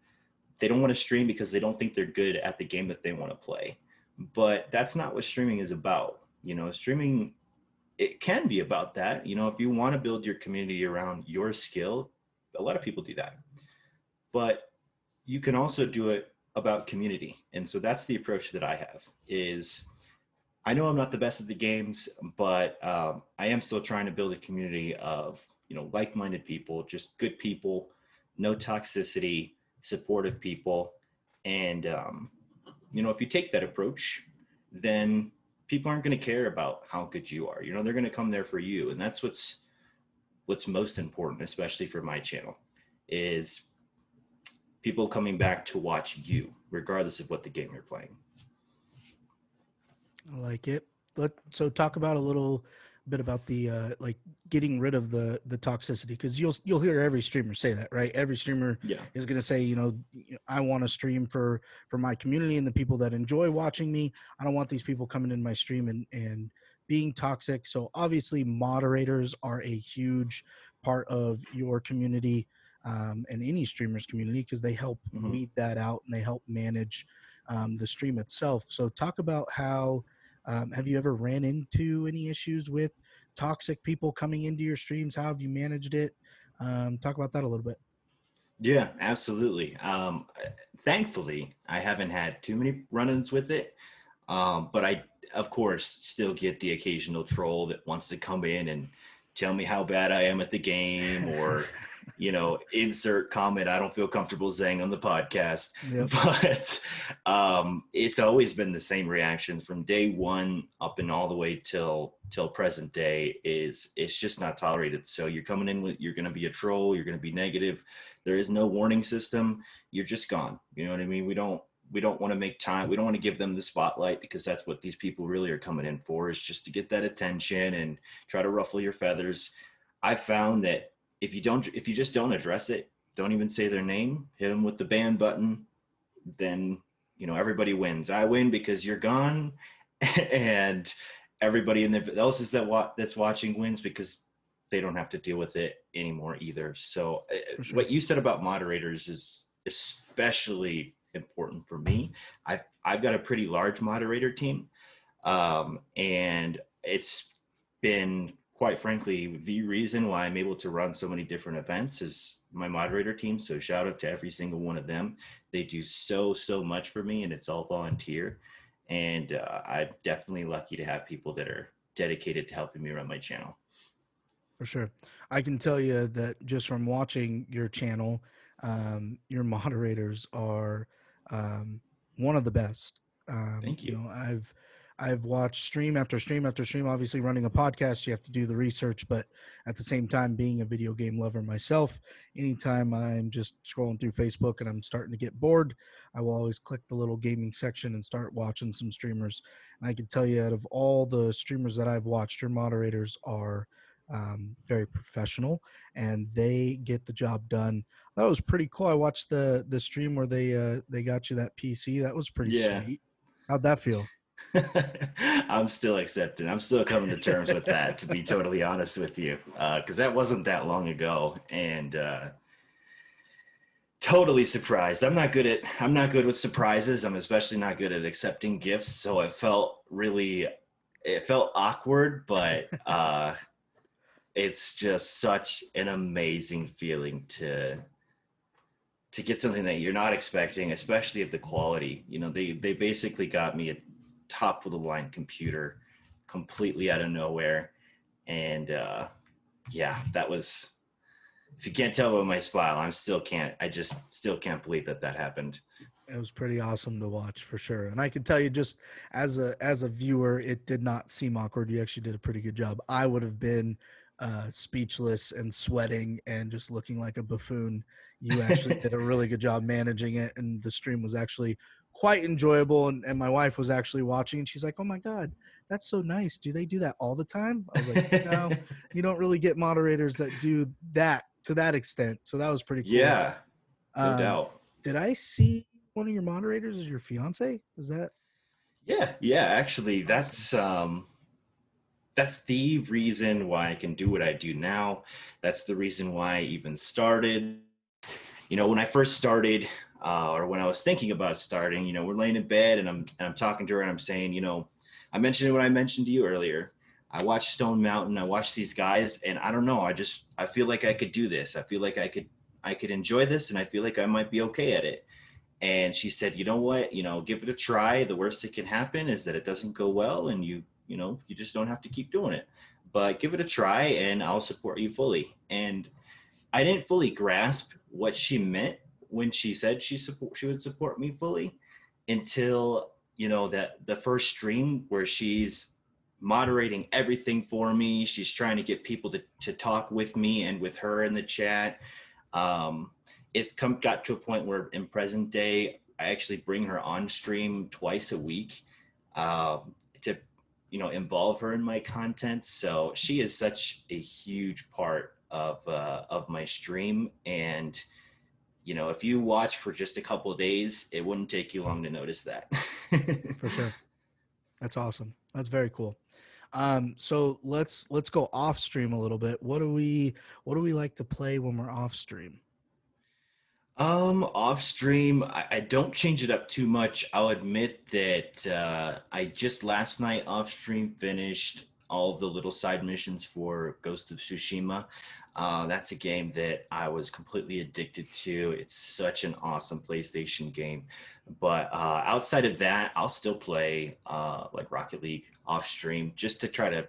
they don't want to stream because they don't think they're good at the game that they want to play. But that's not what streaming is about. You know, streaming it can be about that. You know, if you want to build your community around your skill, a lot of people do that. But you can also do it about community. And so that's the approach that I have is I know I'm not the best at the games, but um, I am still trying to build a community of, you know, like-minded people, just good people, no toxicity, supportive people. And, um, you know, if you take that approach, then people aren't going to care about how good you are. You know, they're going to come there for you. And that's what's, what's most important, especially for my channel is people coming back to watch you, regardless of what the game you're playing. I like it. Let so talk about a little bit about the uh like getting rid of the the toxicity because you'll you'll hear every streamer say that right every streamer Yeah. is going to say you know i want to stream for for my community and the people that enjoy watching me i don't want these people coming in my stream and and being toxic so obviously moderators are a huge part of your community um, and any streamers community because they help Mhm. weed that out and they help manage um, the stream itself so talk about how um, have you ever ran into any issues with toxic people coming into your streams? How have you managed it? Um, talk about that a little bit. Yeah, absolutely. Um, thankfully, I haven't had too many run-ins with it, um, but I, of course, still get the occasional troll that wants to come in and tell me how bad I am at the game, or you know, insert comment I don't feel comfortable saying on the podcast. Yep. But um, it's always been the same reaction from day one up and all the way till till present day. Is it's just not tolerated. So you're coming in with you're going to be a troll. You're going to be negative there is no warning system you're just gone you know what i mean we don't we don't want to make time we don't want to give them the spotlight because that's what these people really are coming in for is just to get that attention and try to ruffle your feathers i found that if you don't if you just don't address it don't even say their name hit them with the ban button then you know everybody wins i win because you're gone and everybody in the else is that wa- that's watching wins because they don't have to deal with it anymore either. So uh, sure. what you said about moderators is especially important for me. I've I've got a pretty large moderator team, um, and it's been quite frankly the reason why I'm able to run so many different events is my moderator team. So shout out to every single one of them. They do so so much for me, and it's all volunteer. And uh, I'm definitely lucky to have people that are dedicated to helping me run my channel. for sure i can tell you that just from watching your channel um, your moderators are um, one of the best um, Thank you. know i've i've watched stream after stream after stream obviously running a podcast you have to do the research but at the same time being a video game lover myself anytime i'm just scrolling through facebook and i'm starting to get bored i will always click the little gaming section and start watching some streamers. And i can tell you out of all the streamers that i've watched your moderators are um, very professional and they get the job done. That was pretty cool. I watched the the stream where they uh they got you that pc that was pretty Yeah. sweet. How'd that feel I'm still accepting. I'm still coming to terms with that, to be totally honest with you, because that wasn't that long ago, and uh, totally surprised. I'm not good at. I'm not good with surprises. I'm especially not good at accepting gifts. So it felt really, it felt awkward, but uh, it's just such an amazing feeling to to get something that you're not expecting, especially of the quality. You know, they they basically got me a top of the line computer completely out of nowhere. And uh yeah, that was if you can't tell by my smile, I'm still can't I just still can't believe that that happened. it was pretty awesome to watch for sure and i can tell you just as a as a viewer it did not seem awkward you actually did a pretty good job i would have been uh speechless and sweating and just looking like a buffoon you actually did a really good job managing it and the stream was actually quite enjoyable and, and my wife was actually watching and she's like oh my god that's so nice do they do that all the time i was like no you don't really get moderators that do that to that extent so that was pretty cool yeah, no Um, doubt. did I see one of your moderators as your fiance? Is that Yeah, yeah, actually that's um that's the reason why I can do what I do now. That's the reason why I even started. You know, when I first started, uh, or when I was thinking about starting, you know, we're laying in bed and I'm and I'm talking to her and I'm saying, you know, I mentioned what I mentioned to you earlier. I watch Stone Mountain, I watch these guys, and I don't know. I just I feel like I could do this. I feel like I could I could enjoy this, and I feel like I might be okay at it. And she said, you know what, you know, give it a try. The worst that can happen is that it doesn't go well, and you you know you just don't have to keep doing it. But give it a try, and I'll support you fully. And I didn't fully grasp what she meant when she said she support she would support me fully until you know that the first stream where she's moderating everything for me. She's trying to get people to, to talk with me and with her in the chat. Um, it's come got to a point where in present day, I actually bring her on stream twice a week um, to, you know, involve her in my content. So she is such a huge part of uh, of my stream, and you know, if you watch for just a couple days, it wouldn't take you long to notice that. for sure. That's awesome. That's very cool. Um, so let's let's go off stream a little bit. What do we what do we like to play when we're off stream? Um, off stream, I, I don't change it up too much. I'll admit that uh, I just last night off stream finished all the little side missions for Ghost of Tsushima. Uh, that's a game that I was completely addicted to. It's such an awesome PlayStation game. But uh, outside of that, I'll still play uh, like Rocket League off stream just to try to,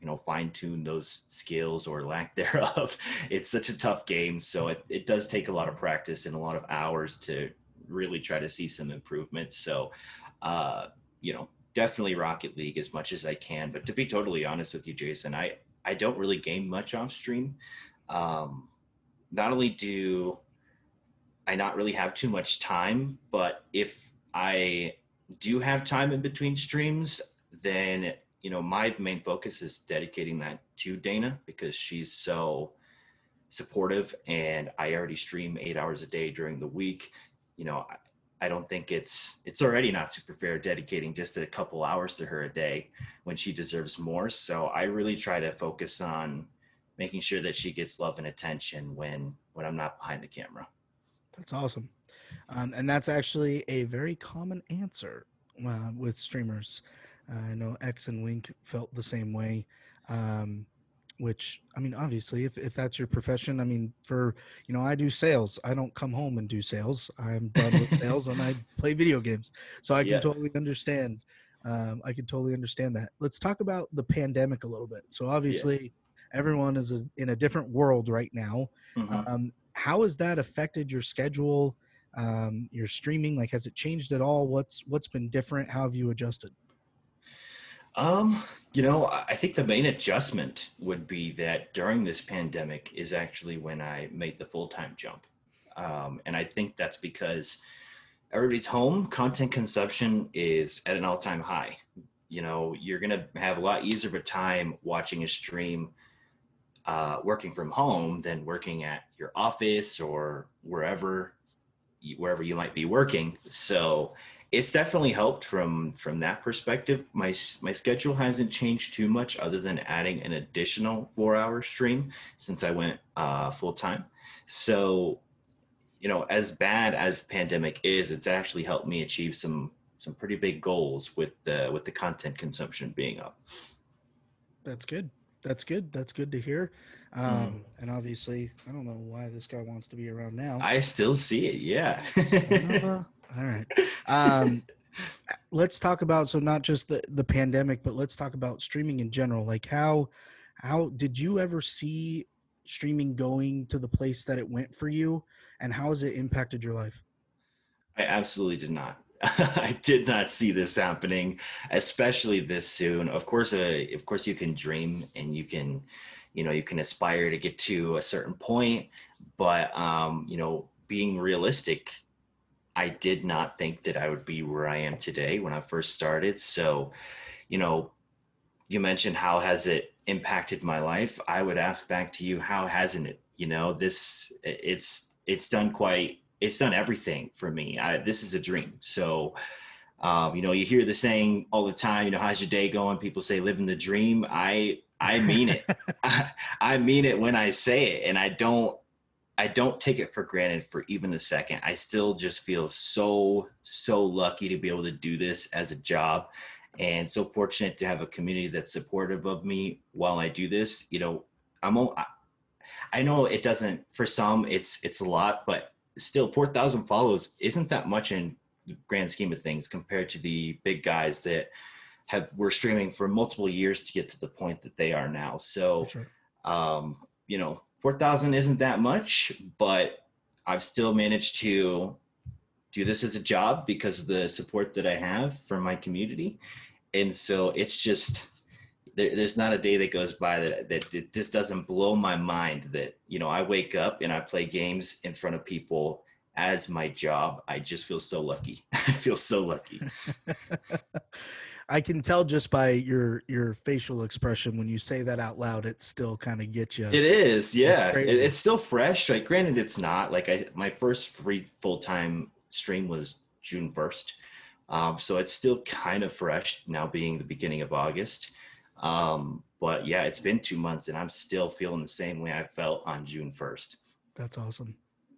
you know, fine tune those skills or lack thereof. it's such a tough game, so it, it does take a lot of practice and a lot of hours to really try to see some improvement. So, uh, you know, definitely Rocket League as much as I can. But to be totally honest with you, Jason, I I don't really game much off stream. Um, not only do I not really have too much time, but if I do have time in between streams, then you know my main focus is dedicating that to Dana because she's so supportive and I already stream 8 hours a day during the week. You know, I don't think it's it's already not super fair dedicating just a couple hours to her a day when she deserves more. So I really try to focus on making sure that she gets love and attention when when I'm not behind the camera. That's awesome, um, and that's actually a very common answer uh, with streamers. Uh, I know X and Wink felt the same way. Um, which I mean, obviously, if, if that's your profession, I mean, for you know, I do sales. I don't come home and do sales. I'm done with sales and I play video games. So I can yeah. totally understand. Um, I can totally understand that. Let's talk about the pandemic a little bit. So obviously, yeah. everyone is a, in a different world right now. Mm-hmm. Um, how has that affected your schedule? Um, your streaming, like, has it changed at all? What's what's been different? How have you adjusted? Um, you know, I think the main adjustment would be that during this pandemic is actually when I made the full time jump. Um, and I think that's because everybody's home, content consumption is at an all time high. You know, you're going to have a lot easier of a time watching a stream uh, working from home than working at your office or wherever wherever you might be working. So it's definitely helped from from that perspective. My my schedule hasn't changed too much, other than adding an additional four hour stream since I went uh, full time. So, you know, as bad as pandemic is, it's actually helped me achieve some some pretty big goals with the with the content consumption being up. That's good. That's good. That's good to hear. Um, mm. And obviously, I don't know why this guy wants to be around now. I still see it. Yeah. All right. Um, let's talk about so not just the the pandemic, but let's talk about streaming in general. Like how how did you ever see streaming going to the place that it went for you, and how has it impacted your life? I absolutely did not. I did not see this happening, especially this soon. Of course, uh, of course, you can dream and you can, you know, you can aspire to get to a certain point, but um, you know, being realistic, I did not think that I would be where I am today when I first started. So, you know, you mentioned how has it impacted my life? I would ask back to you, how hasn't it? You know, this it's it's done quite it's done everything for me. I, this is a dream. So, um, you know, you hear the saying all the time. You know, how's your day going? People say living the dream. I I mean it. I, I mean it when I say it, and I don't I don't take it for granted for even a second. I still just feel so so lucky to be able to do this as a job and so fortunate to have a community that's supportive of me while I do this. You know, I'm all, I know it doesn't for some it's it's a lot, but still 4,000 follows isn't that much in the grand scheme of things compared to the big guys that have were streaming for multiple years to get to the point that they are now. So, sure. um, you know, 4,000 isn't that much, but I've still managed to do this as a job because of the support that I have from my community. And so it's just, there, there's not a day that goes by that, that it, this doesn't blow my mind that, you know, I wake up and I play games in front of people as my job. I just feel so lucky. I feel so lucky. I can tell just by your your facial expression when you say that out loud, it still kind of gets you. It is, yeah. It, it's still fresh. Like, granted, it's not like I my first free full time stream was June first, um, so it's still kind of fresh now, being the beginning of August. Um, but yeah, it's been two months, and I'm still feeling the same way I felt on June first. That's awesome.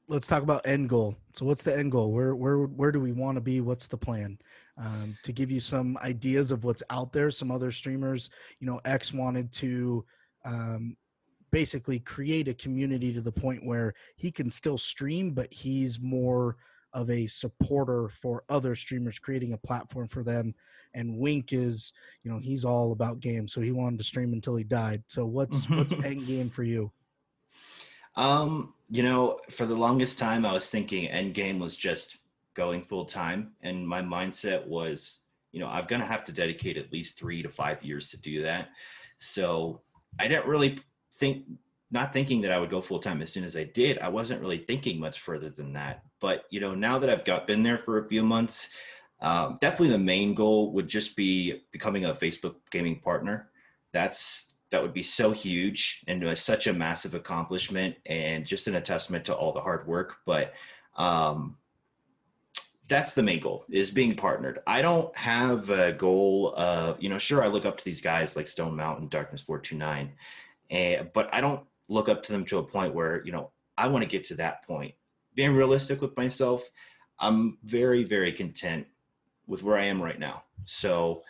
Let's talk about end goal. So, what's the end goal? Where where where do we want to be? What's the plan? Um, to give you some ideas of what's out there. Some other streamers, you know, X wanted to um, basically create a community to the point where he can still stream, but he's more of a supporter for other streamers, creating a platform for them. And Wink is, you know, he's all about games, so he wanted to stream until he died. So what's what's end game for you? Um, you know, for the longest time, I was thinking end game was just going full time. And my mindset was, you know, I'm going to have to dedicate at least three to five years to do that. So I didn't really think, not thinking that I would go full time as soon as I did. I wasn't really thinking much further than that. But, you know, now that I've got been there for a few months, um, definitely the main goal would just be becoming a Facebook gaming partner. That's that would be so huge and uh, such a massive accomplishment and just an testament to all the hard work. But um, that's the main goal is being partnered. I don't have a goal of, you know, sure, I look up to these guys like Stone Mountain, Darkness 429, and, eh, but I don't look up to them to a point where, you know, I want to get to that point. Being realistic with myself, I'm very, very content with where I am right now. So,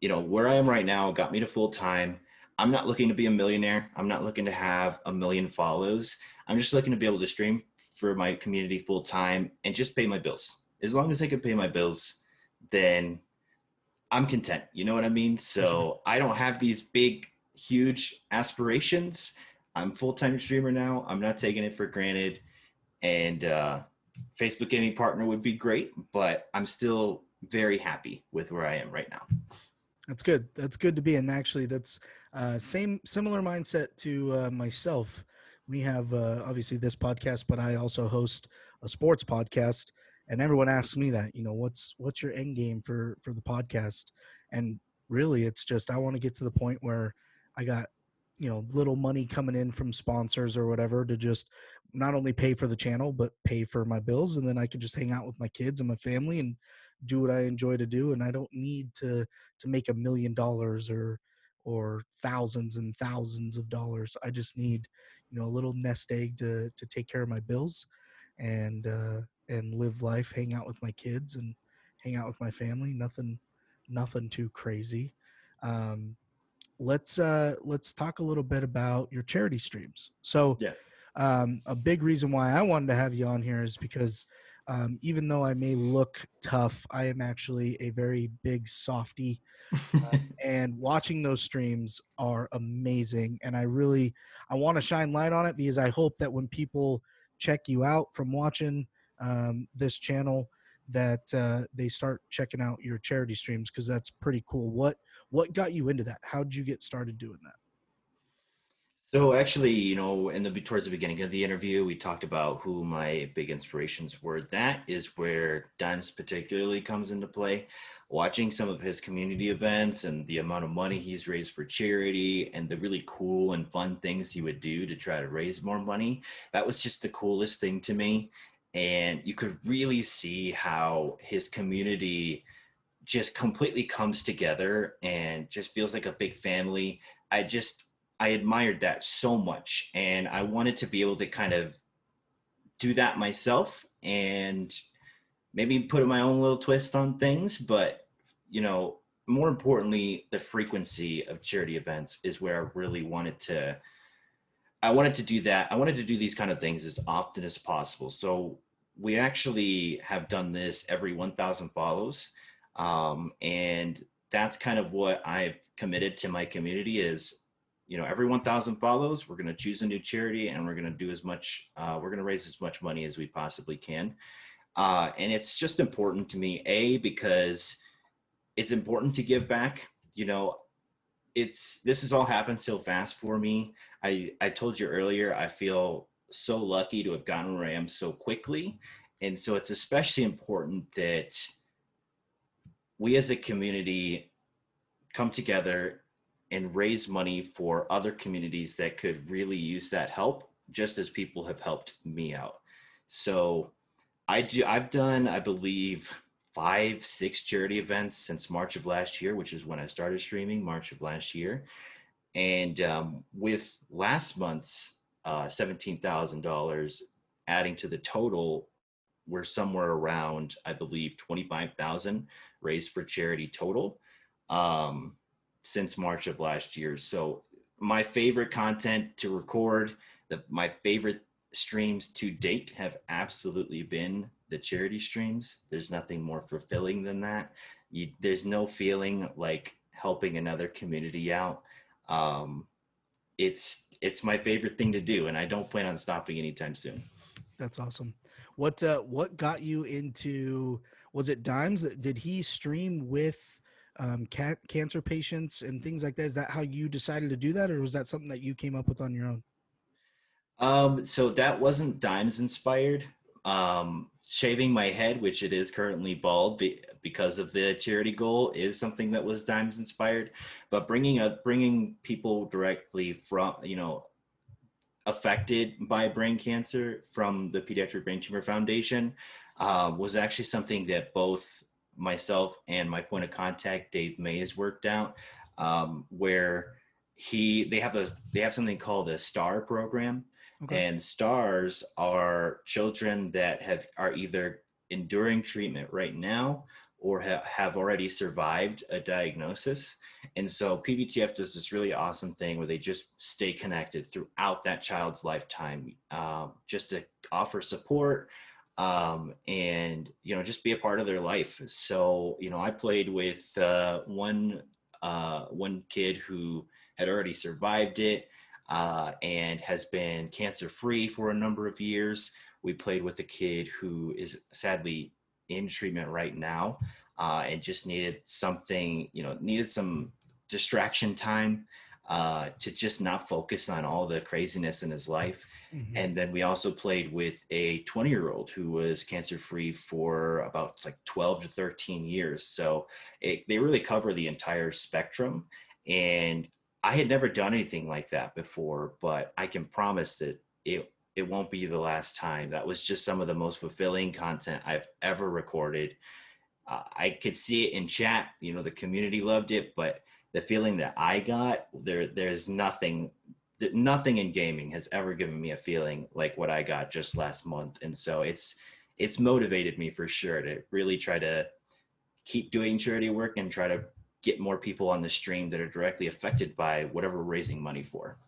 you know, where I am right now got me to full time. I'm not looking to be a millionaire. I'm not looking to have a million follows. I'm just looking to be able to stream for my community full time and just pay my bills as long as I can pay my bills, then I'm content. You know what I mean? So I don't have these big, huge aspirations. I'm full time streamer now. I'm not taking it for granted. And uh, Facebook gaming partner would be great, but I'm still very happy with where I am right now. That's good. That's good to be. And actually, that's uh, same similar mindset to uh, myself. We have uh, obviously this podcast, but I also host a sports podcast and everyone asks me that you know what's what's your end game for for the podcast? And really it's just i want to get to the point where i got you know little money coming in from sponsors or whatever to just not only pay for the channel but pay for my bills and then i can just hang out with my kids and my family and do what i enjoy to do and i don't need to to make a million dollars or or thousands and thousands of dollars. I just need you know a little nest egg to to take care of my bills and uh and live life, hang out with my kids and hang out with my family. Nothing, nothing too crazy. Um, let's uh, let's talk a little bit about your charity streams. So, yeah. um, a big reason why I wanted to have you on here is because um, even though I may look tough, I am actually a very big softy. uh, and watching those streams are amazing. And I really I want to shine light on it because I hope that when people check you out from watching um, this channel that uh, they start checking out your charity streams because that's pretty cool. What what got you into that? How did you get started doing that? So actually, you know, in the towards the beginning of the interview, we talked about who my big inspirations were. That is where Dunce particularly comes into play. Watching some of his community events and the amount of money he's raised for charity and the really cool and fun things he would do to try to raise more money, that was just the coolest thing to me and you could really see how his community just completely comes together and just feels like a big family i just i admired that so much and i wanted to be able to kind of do that myself and maybe put my own little twist on things but you know more importantly, the frequency of charity events is where I really wanted to. I wanted to do that. I wanted to do these kind of things as often as possible. So we actually have done this every 1,000 follows, um, and that's kind of what I've committed to my community is you know every 1000 follows we're going to choose a new charity and we're going to do as much uh, we're going to raise as much money as we possibly can. Uh, and it's just important to me a because it's important to give back you know it's this has all happened so fast for me. I i told you earlier i feel so lucky to have gotten where i am so quickly. And so it's especially important that we as a community come together and raise money for other communities that could really use that help just as people have helped me out. So i do i've done i believe five six charity events since march of last year which is when i started streaming march of last year. And um, with last month's uh, $17000 adding to the total we're somewhere around i believe 25000 raised for charity total um, since March of last year. So my favorite content to record, the, my favorite streams to date have absolutely been the charity streams. There's nothing more fulfilling than that. You, there's no feeling like helping another community out. Um, it's it's my favorite thing to do, and I don't plan on stopping anytime soon. That's awesome. What uh, what got you into? Was it Dimes? Did he stream with um, cat cancer patients and things like that? Is that how you decided to do that, or was that something that you came up with on your own? Um, so that wasn't Dimes inspired. Um, shaving my head, which it is currently bald be, because of the charity goal, is something that was Dimes inspired. But bringing up bringing people directly from you know affected by brain cancer from the Pediatric Brain Tumor Foundation uh, was actually something that both myself and my point of contact Dave Mays worked out, um, where he they have a they have something called a STAR program, okay. and STARS are children that have are either enduring treatment right now or ha- have already survived a diagnosis. And so PBTF does this really awesome thing where they just stay connected throughout that child's lifetime, uh, just to offer support, um, and you know just be a part of their life. So you know I played with uh, one uh, one kid who had already survived it uh, and has been cancer free for a number of years. We played with a kid who is sadly in treatment right now uh, and just needed something you know needed some distraction time uh, to just not focus on all the craziness in his life Mm-hmm. And then we also played with a 20 year old who was cancer free for about like 12 to 13 years. So it, they really cover the entire spectrum. And I had never done anything like that before, but I can promise that it it won't be the last time. That was just some of the most fulfilling content I've ever recorded. Uh, I could see it in chat. You know, the community loved it, but the feeling that I got there, there's nothing nothing in gaming has ever given me a feeling like what I got just last month. And so it's it's motivated me for sure to really try to keep doing charity work and try to get more people on the stream that are directly affected by whatever we're raising money for.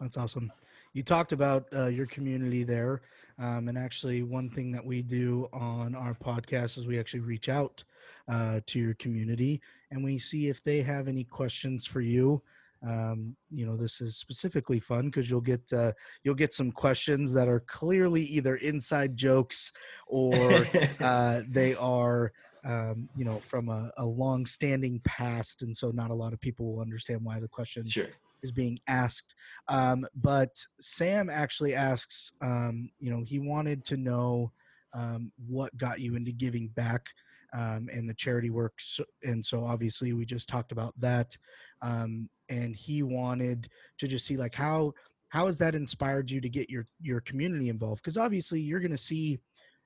That's awesome. You talked about uh, your community there. Um, and actually, one thing that we do on our podcast is we actually reach out uh, to your community and we see if they have any questions for you um, you know this is specifically fun because you'll get uh, you'll get some questions that are clearly either inside jokes or uh, they are um, you know from a, a long-standing past and so not a lot of people will understand why the question sure. is being asked um, but sam actually asks um, you know he wanted to know um, what got you into giving back um, and the charity work. So, and so obviously we just talked about that. Um, and he wanted to just see like how how has that inspired you to get your your community involved? Because obviously you're going to see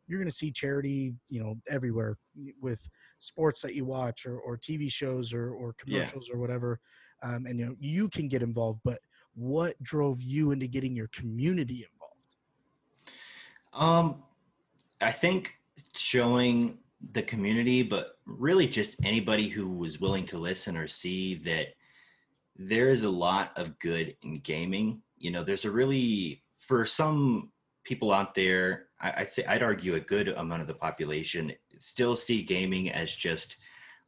you're going to see charity you know everywhere with sports that you watch or, or TV shows or or commercials yeah. or whatever. Um, and you know you can get involved, but what drove you into getting your community involved? Um, I think showing the community, but really just anybody who was willing to listen or see that there is a lot of good in gaming. You know, there's a really, for some people out there, I, would say, I'd argue a good amount of the population still see gaming as just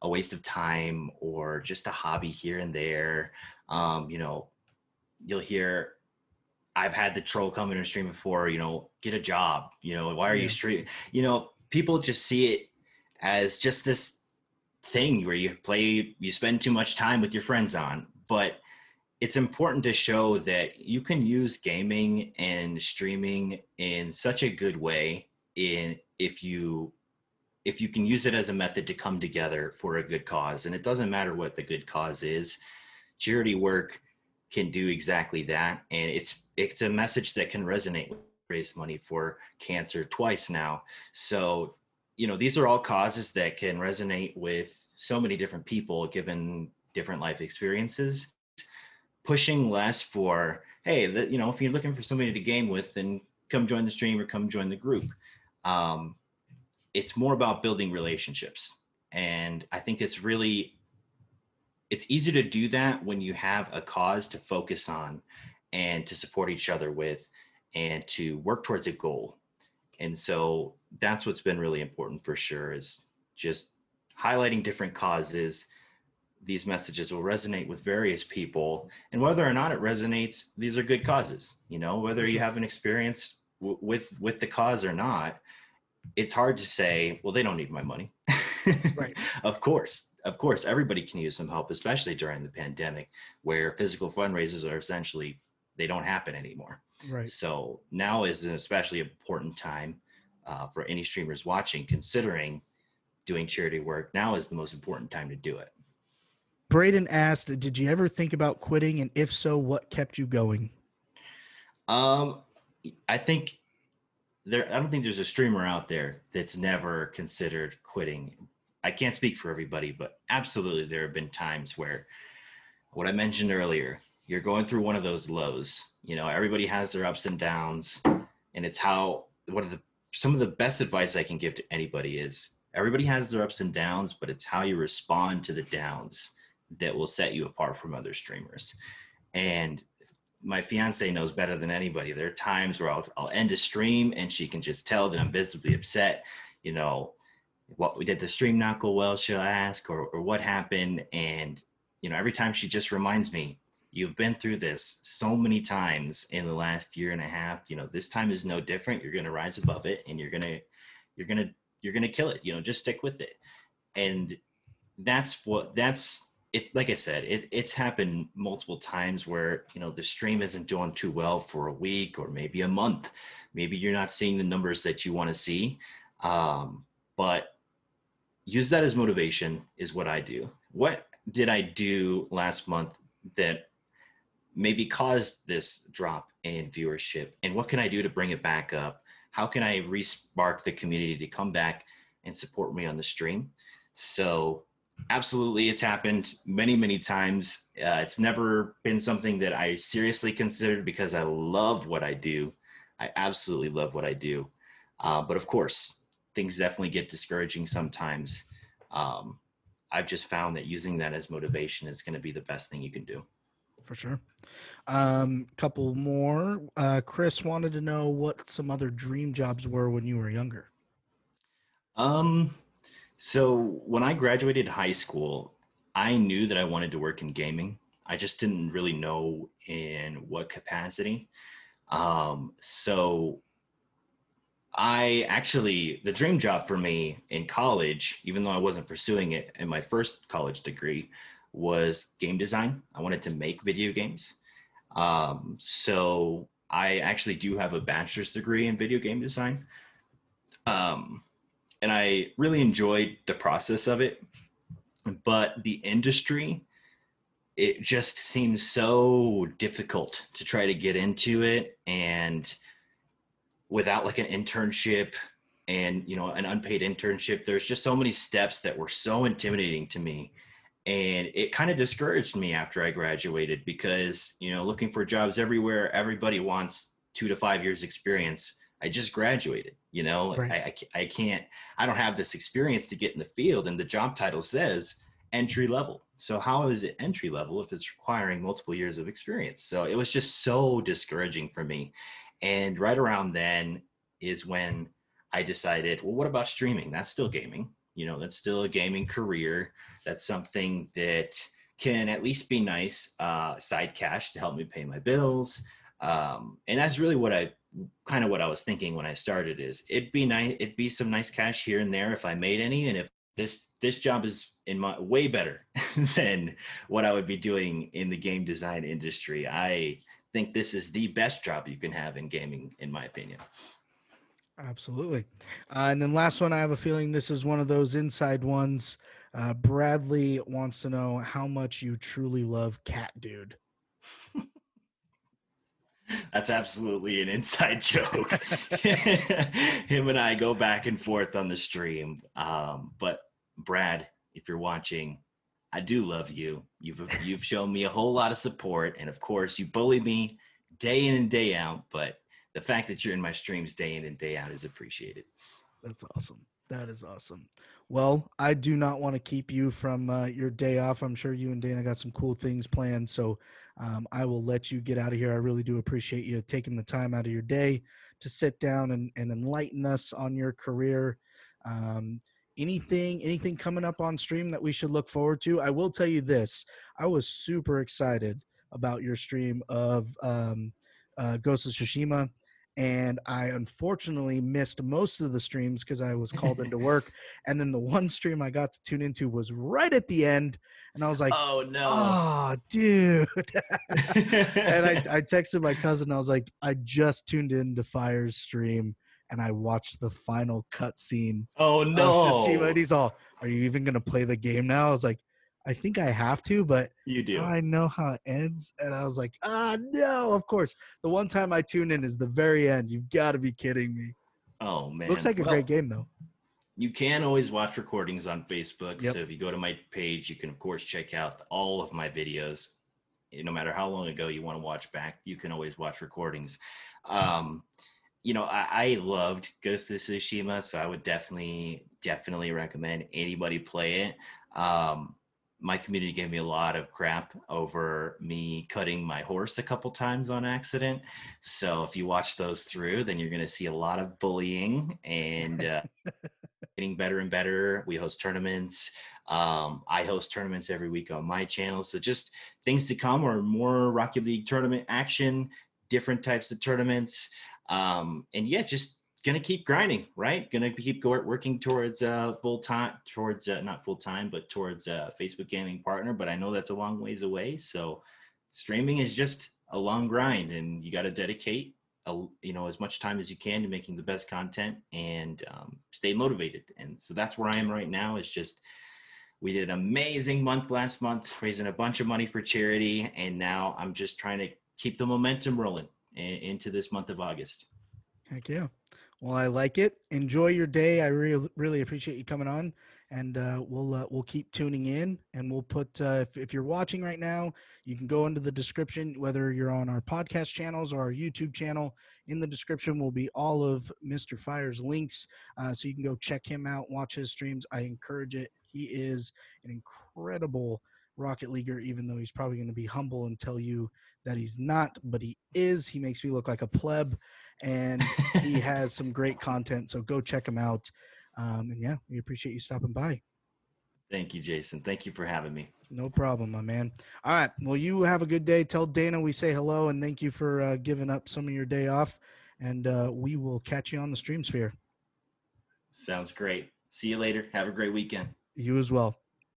a waste of time or just a hobby here and there. Um, you know, you'll hear, I've had the troll come in and stream before, you know, get a job, you know, why are yeah. you streaming? You know, people just see it as just this thing where you play, you spend too much time with your friends on. But it's important to show that you can use gaming and streaming in such a good way in if you if you can use it as a method to come together for a good cause. And it doesn't matter what the good cause is. Charity work can do exactly that. And it's it's a message that can resonate raise money for cancer twice now. So you know these are all causes that can resonate with so many different people given different life experiences pushing less for hey that you know if you're looking for somebody to game with then come join the stream or come join the group. Um, it's more about building relationships. And i think it's really it's easy to do that when you have a cause to focus on and to support each other with and to work towards a goal. And so that's what's been really important for sure is just highlighting different causes these messages will resonate with various people and whether or not it resonates these are good causes you know whether you have an experience w- with with the cause or not it's hard to say well they don't need my money. Right. Of course of course everybody can use some help especially during the pandemic where physical fundraisers are essentially they don't happen anymore. Right. So now is an especially important time uh, for any streamers watching considering doing charity work. Now is the most important time to do it Braden asked, "Did you ever think about quitting, and if so, what kept you going?" Um, I think there. I don't think there's a streamer out there that's never considered quitting. I can't speak for everybody, but absolutely, there have been times where, what I mentioned earlier, you're going through one of those lows. You know, everybody has their ups and downs, and it's how one of the some of the best advice I can give to anybody is everybody has their ups and downs, but it's how you respond to the downs that will set you apart from other streamers. And my fiance knows better than anybody. There are times where I'll, I'll end a stream and she can just tell that I'm visibly upset. You know, what we did the stream not go well, she'll ask, or, or what happened. And, you know, every time she just reminds me, you've been through this so many times in the last year and a half. You know, this time is no different. You're going to rise above it and you're going to, you're going to, you're going to kill it. You know, just stick with it. And that's what, that's, it like I said, it, it's happened multiple times where you know the stream isn't doing too well for a week or maybe a month. Maybe you're not seeing the numbers that you want to see, um, but use that as motivation is what I do. What did I do last month that maybe caused this drop in viewership, and what can I do to bring it back up? How can I respark the community to come back and support me on the stream? So absolutely it's happened many many times. Uh, it's never been something that i seriously considered because i love what i do. I absolutely love what i do. Uh, but of course things definitely get discouraging sometimes. Um, i've just found that using that as motivation is going to be the best thing you can do. For sure. Um couple more. Uh chris wanted to know what some other dream jobs were when you were younger. Um so when I graduated high school, I knew that I wanted to work in gaming. I just didn't really know in what capacity. Um, so I actually, the dream job for me in college, even though I wasn't pursuing it in my first college degree, was game design. I wanted to make video games. Um, so I actually do have a bachelor's degree in video game design. Um, and I really enjoyed the process of it. But the industry, it just seems so difficult to try to get into it and without like an internship and you know an unpaid internship there's just so many steps that were so intimidating to me and it kind of discouraged me after i graduated because you know looking for jobs everywhere everybody wants two to five years experience i just graduated You know, Right. I, I I can't. I don't have this experience to get in the field, and the job title says entry level. So how is it entry level if it's requiring multiple years of experience? So it was just so discouraging for me. And right around then is when I decided, well, what about streaming? That's still gaming. You know, that's still a gaming career. That's something that can at least be nice uh, side cash to help me pay my bills. Um, and that's really what I kind of what I was thinking when I started is it'd be nice, it'd be some nice cash here and there if I made any. And if this, this job is in my way better than what I would be doing in the game design industry. I think this is the best job you can have in gaming, in my opinion. Absolutely. Uh, and then last one, I have a feeling this is one of those inside ones. Uh, Bradley wants to know how much you truly love Cat Dude. That's absolutely an inside joke. Him and I go back and forth on the stream. Um, but Brad, if you're watching, I do love you. You've you've shown me a whole lot of support, and of course, you bully me day in and day out. But the fact that you're in my streams day in and day out is appreciated. That's awesome. That is awesome. Well, I do not want to keep you from uh, your day off. I'm sure you and Dana got some cool things planned. So um, I will let you get out of here. I really do appreciate you taking the time out of your day to sit down and, and enlighten us on your career. Um, anything, anything coming up on stream that we should look forward to? I will tell you this I was super excited about your stream of um, uh, Ghost of Tsushima and I unfortunately missed most of the streams because I was called into work. And then the one stream I got to tune into was right at the end, and I was like, oh no! "Oh, dude!" and I, I texted my cousin. I was like, "I just tuned into Fire's stream, and I watched the final cutscene." oh of no! And he's all, "Are you even gonna play the game now?" I was like, "I think I have to, but." you do. I know how it ends. And I was like, ah, no, of course. The one time I tune in is the very end. You've got to be kidding me. oh man! Looks like a Well, great game, though. You can always watch recordings on Facebook. Yep. So if you go to my page, you can of course check out all of my videos. Eh, No matter how long ago you want to watch back, you can always watch recordings. Um, you know, I, I loved Ghost of Tsushima, so I would definitely, definitely recommend anybody play it. Um, my community gave me a lot of crap over me cutting my horse a couple times on accident. So if you watch those through, then you're going to see a lot of bullying and uh, getting better and better. We host tournaments. Um, I host tournaments every week on my channel. So just things to come are more Rocket League tournament action, different types of tournaments. Um, and yeah, just gonna keep grinding, right? Gonna keep working towards uh, full time, towards uh, not full time, but towards uh, Facebook gaming partner. But I know that's a long ways away. So streaming is just a long grind, and you got to dedicate a, you know as much time as you can to making the best content and um, stay motivated. And so that's where I am right now. It's just we did an amazing month last month, raising a bunch of money for charity, and now I'm just trying to keep the momentum rolling into this month of August. Heck yeah. Well, I like it. Enjoy your day. I really, really appreciate you coming on, and uh, we'll uh, we'll keep tuning in, and we'll put uh, if if you're watching right now, you can go into the description, whether you're on our podcast channels or our YouTube channel. In the description will be all of Mr. Fire's links, uh, so you can go check him out, watch his streams. I encourage it. He is an incredible Rocket Leaguer, even though he's probably going to be humble and tell you that he's not, but he is. He makes me look like a pleb, and he has some great content. So go check him out. Um, and yeah, we appreciate you stopping by. Thank you, Jason. Thank you for having me. No problem, my man. All right. Well, you have a good day. Tell Dana we say hello and thank you for uh, giving up some of your day off. And uh, we will catch you on the stream sphere. Sounds great. See you later. Have a great weekend. You as well.